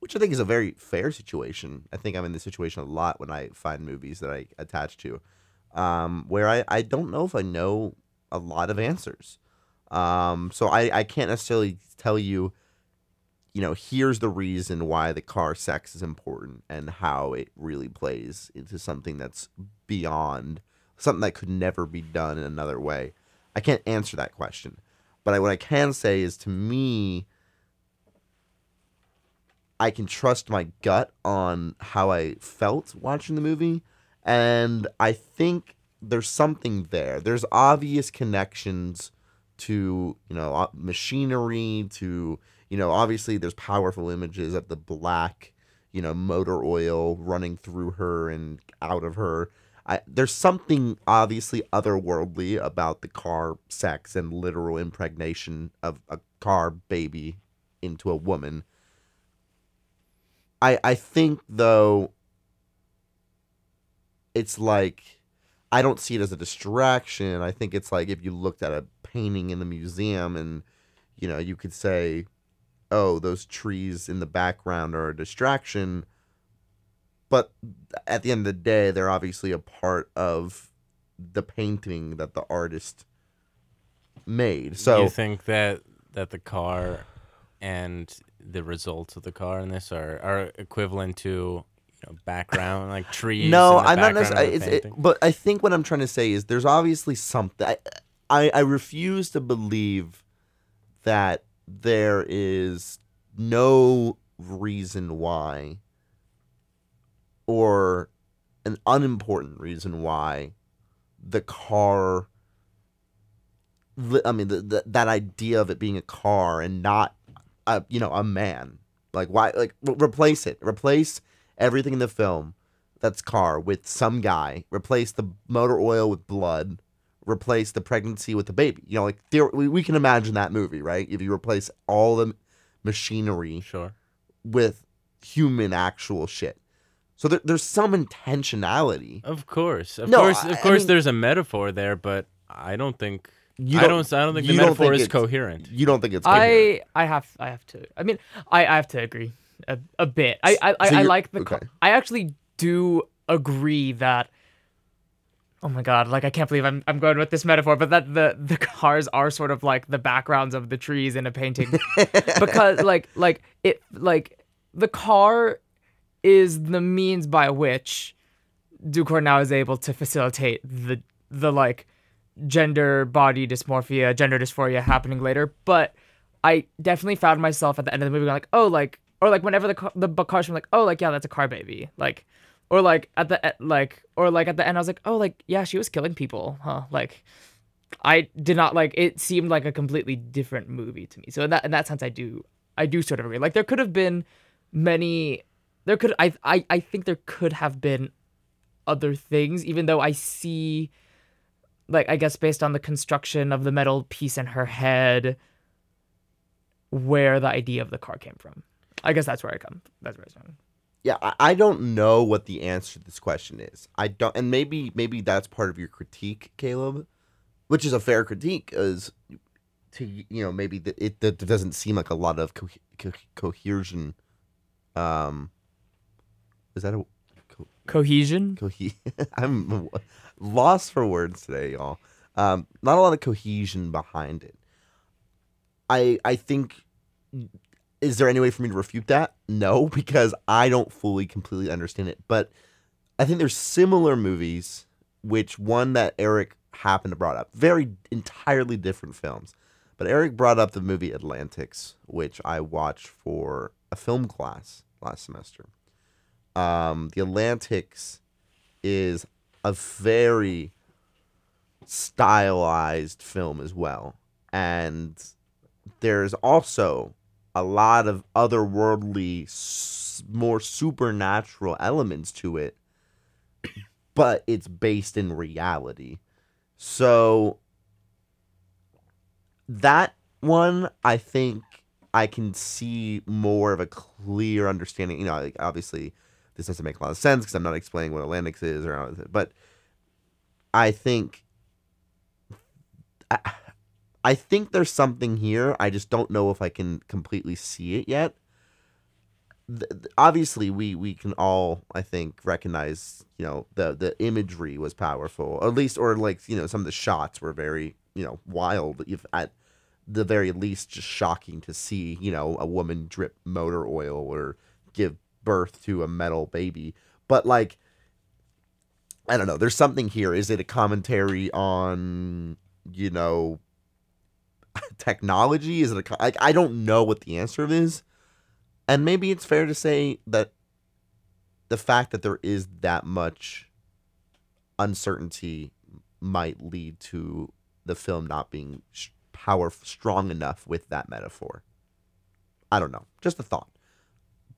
which I think is a very fair situation. I think I'm in this situation a lot when I find movies that I attach to, um, where I I don't know if I know a lot of answers. Um, so I I can't necessarily tell you you know, here's the reason why the car sex is important and how it really plays into something that's beyond something that could never be done in another way. I can't answer that question. But I, what I can say is to me, I can trust my gut on how I felt watching the movie. And I think there's something there. There's obvious connections to, you know, machinery, to, you know, obviously there's powerful images of the black, you know, motor oil running through her and out of her. I, there's something obviously otherworldly about the car sex and literal impregnation of a car baby into a woman. I I think though it's like I don't see it as a distraction. I think it's like if you looked at a painting in the museum and you know, you could say, "Oh, those trees in the background are a distraction." But at the end of the day, they're obviously a part of the painting that the artist made. So you think that that the car and the results of the car in this are, are equivalent to you know background like [laughs] trees? no, I'm not necessarily. it, but I think what I'm trying to say is there's obviously something. I, I I refuse to believe that there is no reason why, or an unimportant reason why, the car. I mean, the, the, that idea of it being a car and not, a, you know, a man. Like why? Like re- replace it. Replace everything in the film that's car with some guy. Replace the motor oil with blood. Replace the pregnancy with the baby. You know, like we, we can imagine that movie, right? If you replace all the machinery Sure. with human actual shit. So there, there's some intentionality. Of course, of No, course, I- of I course. mean- there's a metaphor there, but I don't think You I don't. I don't think the don't metaphor think is coherent. You don't think it's coherent. I I have I have to. I mean, I I have to agree a, a bit. I I, I, So I you're- like the. co- okay. I actually do agree that. Oh my god! Like I can't believe I'm I'm going with this metaphor, but that the the cars are sort of like the backgrounds of the trees in a painting, [laughs] because like like it like the car is the means by which Ducournau is able to facilitate the the like gender body dysmorphia, gender dysphoria happening later. But I definitely found myself at the end of the movie going like, oh, like or like whenever the car, the cars from like, oh, like yeah, that's a car baby, like, or like at the like or like at the end, I was like, oh, like yeah, she was killing people, huh? Like, I did not like it. Seemed like a completely different movie to me. So in that in that sense, I do I do sort of agree. Like there could have been many there could I I I think there could have been other things, even though I see like I guess based on the construction of the metal piece in her head where the idea of the car came from. I guess that's where I come. That's where I come. Yeah, I, I don't know what the answer to this question is. I don't, and maybe maybe that's part of your critique, Caleb, which is a fair critique, is to you know maybe that it that doesn't seem like a lot of co- co- cohesion. Um, is that a Cohesion? cohe- [laughs] I'm lost for words today, y'all. Um, not a lot of cohesion behind it. I I think is there any way for me to refute that? No, [laughs] because I don't fully completely understand it. But I think there's similar movies, which one that Eric happened to brought up, very entirely different films. But Eric brought up the movie Atlantics, which I watched for a film class last semester. Um, the Atlantics is a very stylized film as well. And there's also a lot of otherworldly, more supernatural elements to it, but it's based in reality. So that one, I think I can see more of a clear understanding. You know, like obviously this doesn't make a lot of sense because I'm not explaining what Atlantics is or anything, but I think I, I think there's something here. I just don't know if I can completely see it yet. Th- th- obviously, we we can all I think recognize you know the the imagery was powerful, at least or like you know some of the shots were very you know wild. If at the very least, just shocking to see you know a woman drip motor oil or give birth to a metal baby. But like I don't know. There's something here. Is it a commentary on, you know, [laughs] technology? Is it a like I don't know what the answer is, and maybe it's fair to say that the fact that there is that much uncertainty might lead to the film not being sh- power strong enough with that metaphor. I don't know. Just a thought.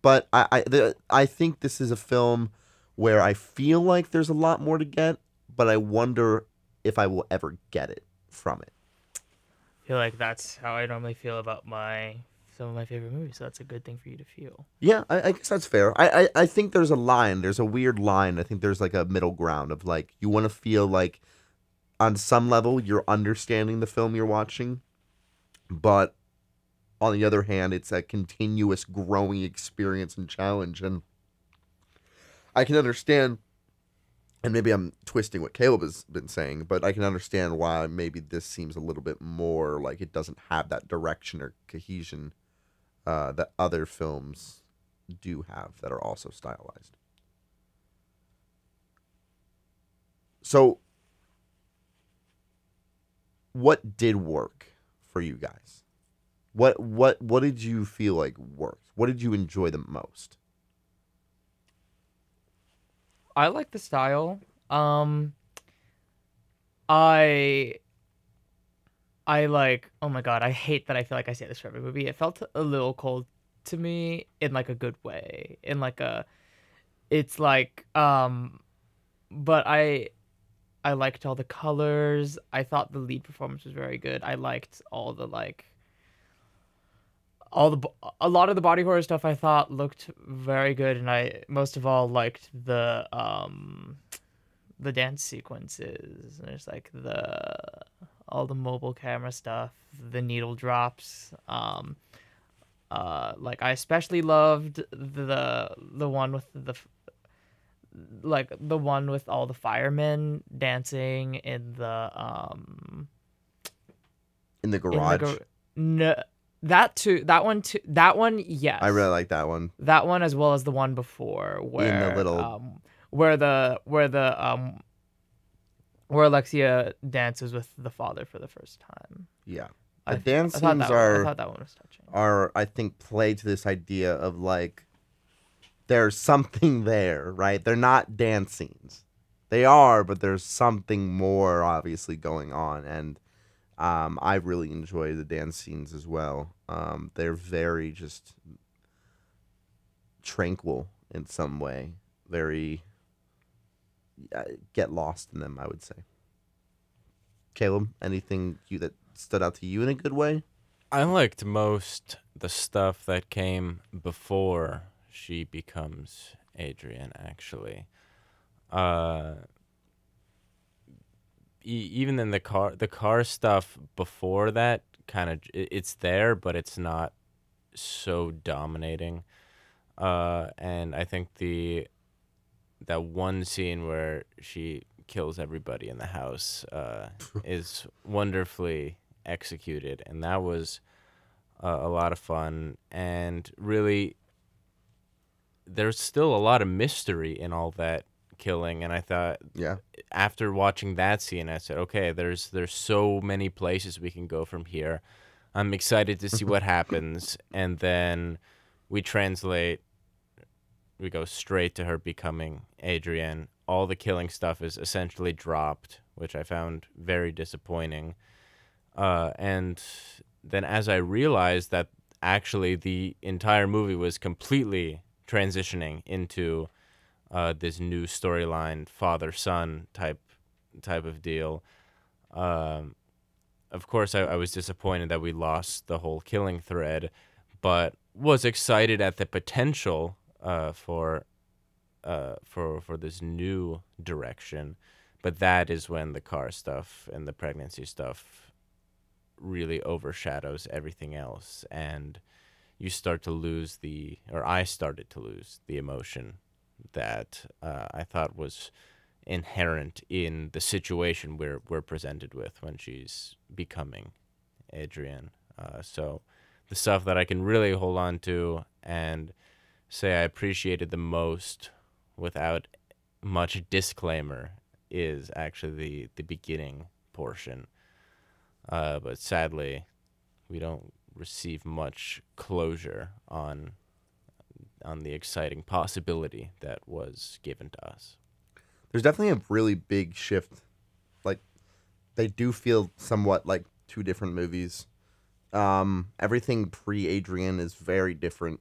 But I I the, I think this is a film where I feel like there's a lot more to get, but I wonder if I will ever get it from it. I feel like that's how I normally feel about my some of my favorite movies. So that's a good thing for you to feel. Yeah, I, I guess that's fair. I, I I think there's a line. There's a weird line. I think there's like a middle ground of like you want to feel like on some level you're understanding the film you're watching, but on the other hand, it's a continuous growing experience and challenge. And I can understand, and maybe I'm twisting what Caleb has been saying, but I can understand why maybe this seems a little bit more like it doesn't have that direction or cohesion uh, that other films do have that are also stylized. So, what did work for you guys? What what what did you feel like worked? What did you enjoy the most? I like the style. Um I I like oh my god, I hate that I feel like I say this for every movie. It felt a little cold to me in like a good way. In like a it's like um but I I liked all the colors. I thought the lead performance was very good. I liked all the like all the a lot of the body horror stuff I thought looked very good, and I most of all liked the um the dance sequences. There's like the all the mobile camera stuff, the needle drops. Um, uh, like I especially loved the the one with the like the one with all the firemen dancing in the um In the in the garage, gar- no that too that one too that one yes I really like that one. that one as well as the one before where the little- um where the where the um where Alexia dances with the father for the first time. Yeah, I the th- dance I scenes that, I thought that one was touching. are I think play to this idea of like there's something there, right? They're not dance scenes. They are, but there's something more obviously going on and um, I really enjoy the dance scenes as well. Um, they're very just tranquil in some way. Very uh, get lost in them, I would say. Caleb, anything you that stood out to you in a good way? I liked most the stuff that came before she becomes Adrian. Actually, uh, e- even in the car, the car stuff before that kind of it's there, but it's not so dominating. Uh, and I think the that one scene where she kills everybody in the house uh, is [laughs] wonderfully executed, and that was uh, a lot of fun. And really, there's still a lot of mystery in all that killing, and I thought Yeah. after watching that scene, I said, okay, there's there's so many places we can go from here. I'm excited to see [laughs] what happens, and then we translate. We go straight to her becoming Adrian. All the killing stuff is essentially dropped, which I found very disappointing. Uh, and then, as I realized that actually the entire movie was completely transitioning into uh, this new storyline, father son type type of deal. Um, of course, I, I was disappointed that we lost the whole killing thread, but was excited at the potential uh, for uh, for for this new direction. But that is when the car stuff and the pregnancy stuff really overshadows everything else, and you start to lose the, or I started to lose the emotion that uh, I thought was inherent in the situation we're we're presented with when she's becoming Adrian. Uh, so the stuff that I can really hold on to and say I appreciated the most without much disclaimer is actually the the beginning portion. Uh, but sadly, we don't receive much closure on on the exciting possibility that was given to us. There's definitely a really big shift. Like they do feel somewhat like two different movies. Um, everything pre Adrian is very different.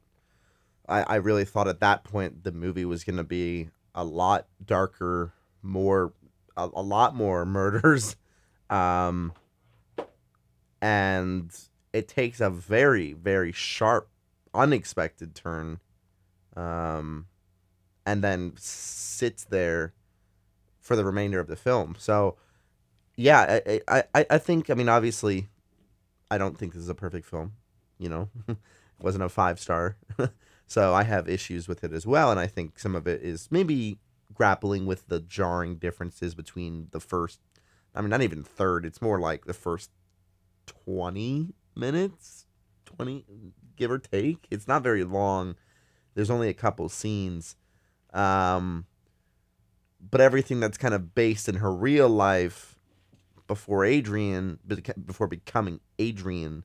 I, I really thought at that point the movie was gonna be a lot darker, more a, a lot more [laughs] murders. Um and it takes a very, very sharp, unexpected turn. Um and then sits there for the remainder of the film. So, yeah, I, I, I- think, I mean, obviously, I don't think this is a perfect film. You know, [laughs] it wasn't a five star. [laughs] so I have issues with it as well. And I think some of it is maybe grappling with the jarring differences between the first, I mean, not even third, it's more like the first 20 minutes, 20, give or take. It's not very long. There's only a couple scenes. Um, but everything that's kind of based in her real life before Adrian, before becoming Adrian,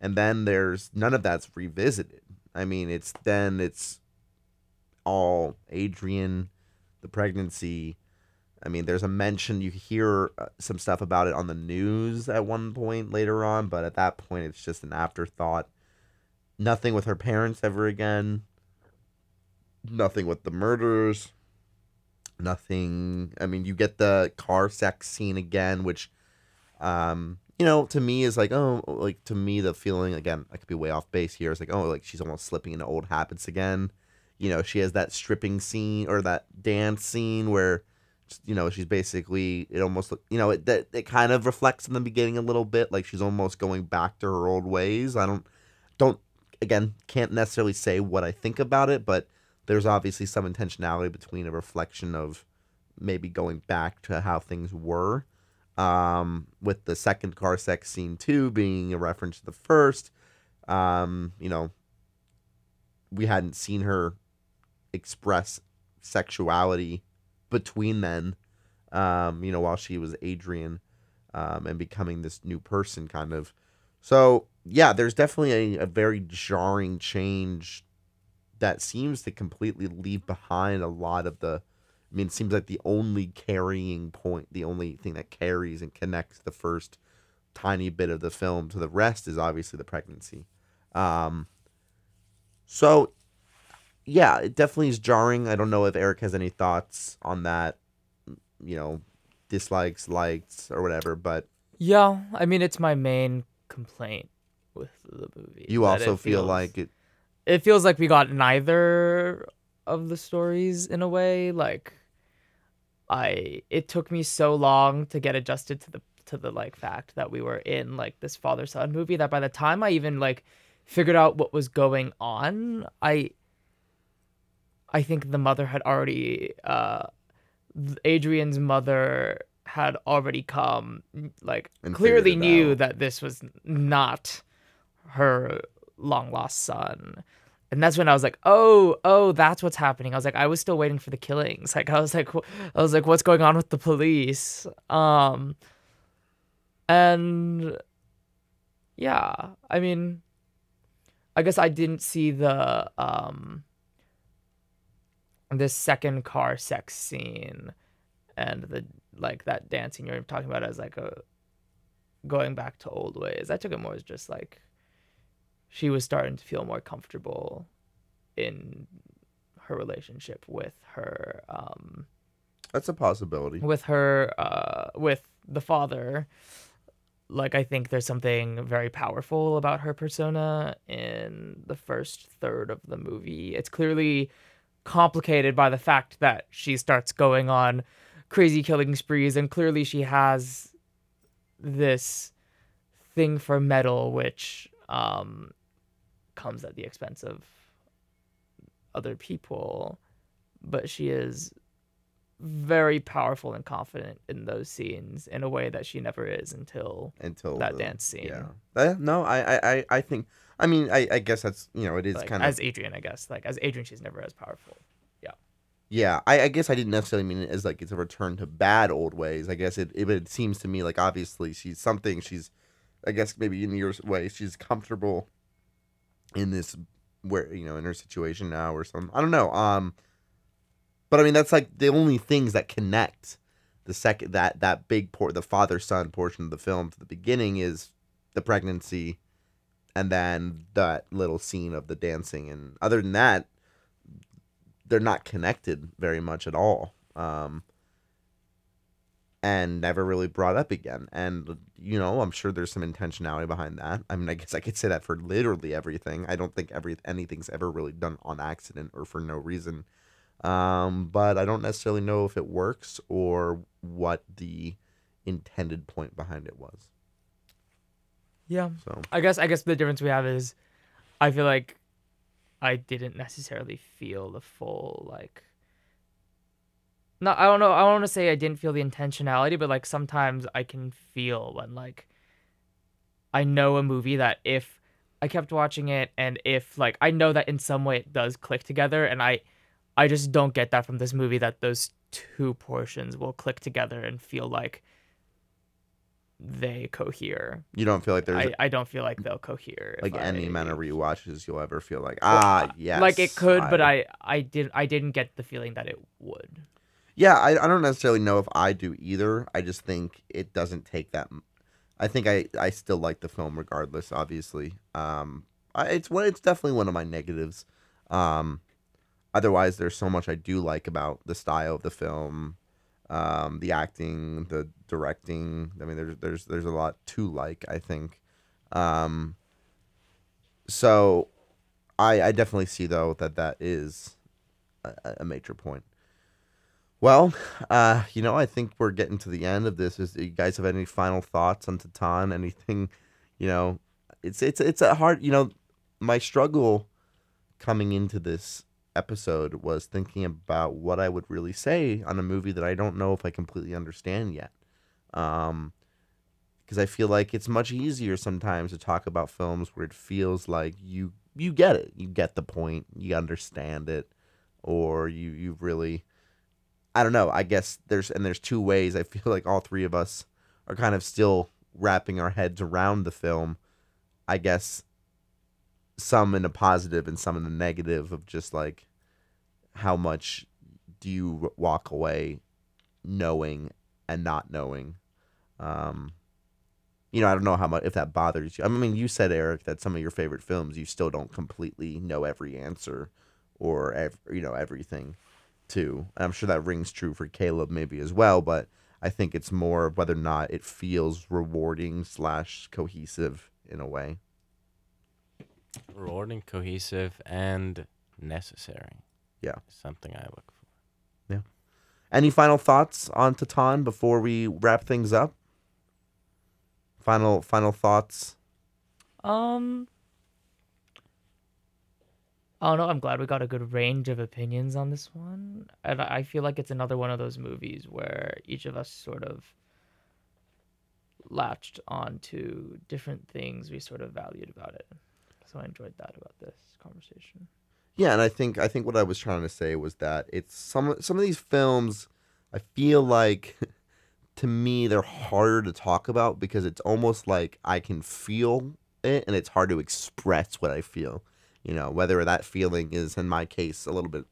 and then there's none of that's revisited. I mean, it's then it's all Adrian, the pregnancy. I mean, there's a mention you hear uh, some stuff about it on the news at one point later on, but at that point, it's just an afterthought. Nothing with her parents ever again. Nothing with the murders. Nothing i mean you get the car sex scene again which um you know to me is like oh like to me the feeling again i could be way off base here is like oh like she's almost slipping into old habits again. You know she has that stripping scene or that dance scene where you know she's basically it almost you know it that it kind of reflects in the beginning a little bit like she's almost going back to her old ways. I don't don't again can't necessarily say what i think about it but there's obviously some intentionality between a reflection of maybe going back to how things were um, with the second car sex scene too being a reference to the first. Um, you know we hadn't seen her express sexuality between then um, you know while she was adrian um, and becoming this new person kind of. So yeah there's definitely a, a very jarring change that seems to completely leave behind a lot of the I mean, it seems like the only carrying point, the only thing that carries and connects the first tiny bit of the film to the rest is obviously the pregnancy. Um, so yeah, it definitely is jarring. I don't know if Eric has any thoughts on that. You know, dislikes, likes, or whatever. But Yeah, I mean it's my main complaint with the movie. you also feel feels- like it. It feels like we got neither of the stories in a way. Like I it took me so long to get adjusted to the to the like fact that we were in like this father son movie that by the time I even like figured out what was going on, I I think the mother had already uh Adrian's mother had already come like And clearly knew out. that this was not her long lost son. And that's when I was like, "Oh, oh, that's what's happening." I was like, I was still waiting for the killings. Like I was like I was like, "What's going on with the police?" Um and yeah, I mean I guess I didn't see the um this second car sex scene and the like that dancing you're talking about as like a going back to old ways. I took it more as just like she was starting to feel more comfortable in her relationship with her um That's a possibility. with her uh with the father like i think there's something very powerful about her persona in the first third of the movie it's clearly complicated by the fact that she starts going on crazy killing sprees and clearly she has this thing for metal which um comes at the expense of other people but she is very powerful and confident in those scenes in a way that she never is until Until that the- dance scene. Yeah. Uh, no, I, I, I- I think. I mean, I, I guess that's you know, it is like, kind of as Adrian, I guess. Like as Adrian, she's never as powerful. Yeah. Yeah, I, I guess I didn't necessarily mean it as like it's a return to bad old ways. I guess it, it, it seems to me like obviously she's something. She's, I guess maybe in your way, she's comfortable in this where you know in her situation now or something. I don't know. Um, but I mean that's like the only things that connect the second that that big port the father son portion of the film to the beginning is the pregnancy, and then that little scene of the dancing. And other than that, they're not connected very much at all um and never really brought up again. And you know i'm sure there's some intentionality behind that. I mean i guess i could say that for literally everything. I don't think every anything's ever really done on accident or for no reason. Um but i don't necessarily know if it works or what the intended point behind it was. Yeah. so. I guess I guess the difference we have is I feel like I didn't necessarily feel the full like no, I don't know. I don't want to say I didn't feel the intentionality, but like sometimes I can feel when like I know a movie that if I kept watching it and if like I know that in some way it does click together and I I just don't get that from this movie that those two portions will click together and feel like they cohere. you don't feel like there's I, I don't feel like they'll cohere. like any I- amount of rewatches you'll ever feel like ah yes Like it could, but I I did I didn't get the feeling that it would. Yeah, I, I don't necessarily know if I do either. I just think it doesn't take that. I think I, I still like the film regardless. Obviously, um, I, it's one. It's definitely one of my negatives. Um, otherwise, there's so much I do like about the style of the film, um, the acting, the directing. I mean, there's there's there's a lot to like. I think. Um, so, I I definitely see though that that is a, a major point. Well, uh, you know, I think we're getting to the end of this. Is you guys have any final thoughts on Titane? Anything, you know, it's it's it's a hard. You know, my struggle coming into this episode was thinking about what I would really say on a movie that I don't know if I completely understand yet. Um, because I feel like it's much easier sometimes to talk about films where it feels like you you get it, you get the point, you understand it, or you you really I don't know. I guess there's and there's two ways. I [laughs] feel like all three of us are kind of still wrapping our heads around the film. I guess some in a positive and some in the negative of just like how much do you walk away knowing and not knowing. Um you know, I don't know how much if that bothers you. I mean, you said Eric that some of your favorite films you still don't completely know every answer or you know everything too. And I'm sure that rings true for Caleb maybe as well, but I think it's more of whether or not it feels rewarding slash cohesive in a way. Rewarding, cohesive, and necessary. Yeah. something I look for. Yeah. Any final thoughts on Titane before we wrap things up? Final final thoughts. Um, I Oh, don't know. I'm glad we got a good range of opinions on this one, and I feel like it's another one of those movies where each of us sort of latched on to different things we sort of valued about it. So I enjoyed that about this conversation. Yeah, and I think I think what I was trying to say was that it's some some of these films I feel like [laughs] to me they're harder to talk about because it's almost like I can feel it and it's hard to express what I feel. You know, whether that feeling is in my case a little bit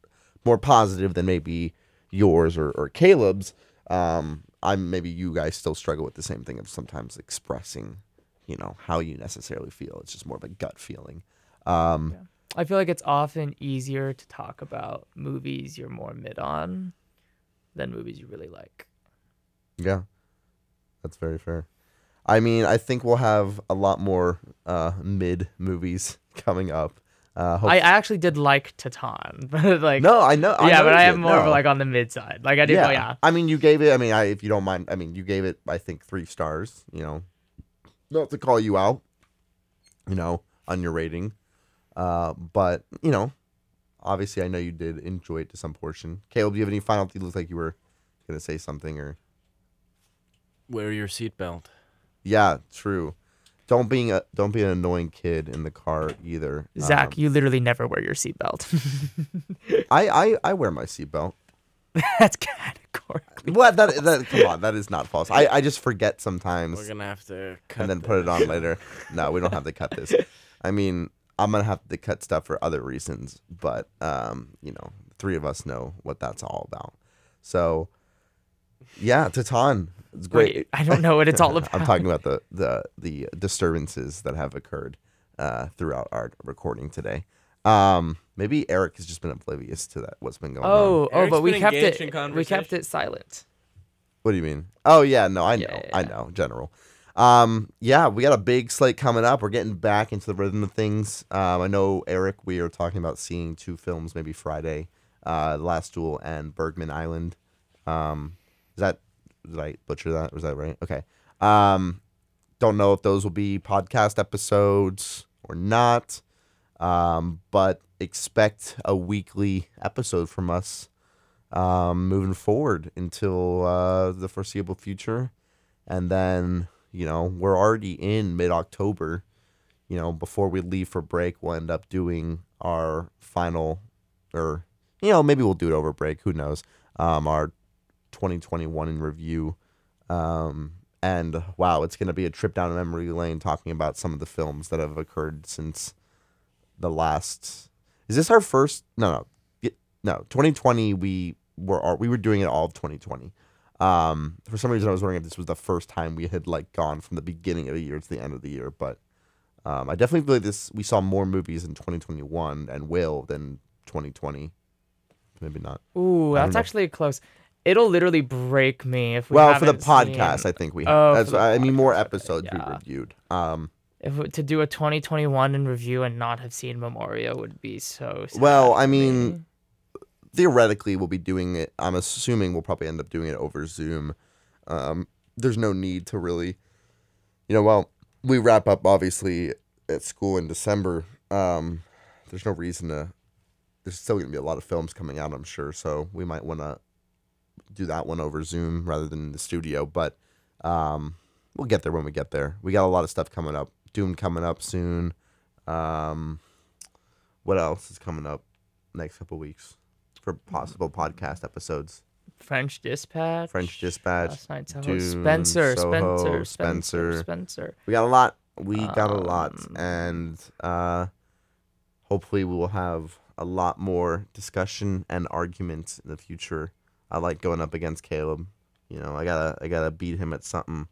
more positive than maybe yours or, or Caleb's. Um, I'm maybe you guys still struggle with the same thing of sometimes expressing, you know, how you necessarily feel. It's just more of a gut feeling. Um, I feel like it's often easier to talk about movies you're more mid on than movies you really like. Yeah, that's very fair. I mean, I think we'll have a lot more uh, mid movies [laughs] coming up. Uh, I, I actually did like Titane, [laughs] but like no, I know. I yeah, know but I did, am more of like on the mid side. Like I did, yeah. oh yeah, I mean, you gave it. I mean, I, if you don't mind, I mean, you gave it. I think three stars. You know, not to call you out. You know, on your rating, uh, but you know, obviously, I know you did enjoy it to some portion. Caleb, do you have any final? You look like you were gonna say something, or Wear your seatbelt. yeah, true. Don't being a don't be an annoying kid in the car either. Zach, Um, you literally never wear your seatbelt. [laughs] I, I I wear my seatbelt. [laughs] That's categorically. What that that come on, that is not false. I, I just forget sometimes We're gonna have to cut and then that. put it on later. [laughs] No, we don't have to cut this. I mean, I'm gonna have to cut stuff for other reasons, but um, you know, three of us know what that's all about. So, yeah, Titane, it's great. Wait, I don't know what it's all [laughs] about. I'm talking about the the the disturbances that have occurred uh, throughout our recording today. Um, maybe Eric has just been oblivious to that. What's been going on? Oh, oh, but we kept it. We kept it silent. What do you mean? Oh yeah, no, I know, Yeah, yeah, I know, general. Um, yeah, we got a big slate coming up. We're getting back into the rhythm of things. Um, I know Eric. We are talking about seeing two films maybe Friday, uh, Last Duel and Bergman Island. Um, is that did I butcher that? Was that right? Okay. Um, don't know if those will be podcast episodes or not. Um, but expect a weekly episode from us um, moving forward until uh, the foreseeable future. And then, you know, we're already in mid October. You know, before we leave for break, we'll end up doing our final, or, you know, maybe we'll do it over break. Who knows? Um, our 2021 in review. Um, and wow, it's going to be a trip down memory lane talking about some of the films that have occurred since the last. Is this our first? No, no, no. 2020. We were we were doing it all of 2020. Um, for some reason, I was wondering if this was the first time we had like gone from the beginning of the year to the end of the year. But um, I definitely feel like this. We saw more movies in 2021 and will than 2020. Maybe not. Ooh, that's know. actually close. It'll literally break me if we well, for the podcast, seen- I think we. Oh, Have. for That's I mean more podcast, episodes we reviewed. Um, if to do a 2021 in review and not have seen Memoria would be so. Sad Well, I mean, me. theoretically we'll be doing it i'm assuming we'll probably end up doing it over zoom um, there's no need to really you know well we wrap up obviously at school in december um, there's no reason to there's still going to be a lot of films coming out i'm sure so we might want to do that one over zoom rather than in the studio but um, we'll get there when we get there we got a lot of stuff coming up Dune coming up soon um, what else is coming up next couple weeks for possible podcast episodes. French Dispatch. French Dispatch, Last Night Soho. Dune, Spencer, Soho, Spencer, Spencer, Spencer. Spencer. We got a lot. We got a lot, Um, and uh, hopefully we will have a lot more discussion and argument in the future. I like going up against Caleb. You know, I gotta I gotta beat him at something.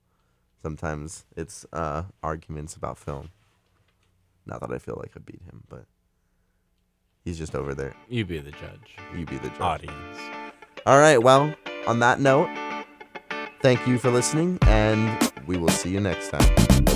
Sometimes it's uh, arguments about film. Not that I feel like I beat him, but He's just over there. You be the judge. You be the judge. Audience. All right. Well, on that note, thank you for listening, and we will see you next time.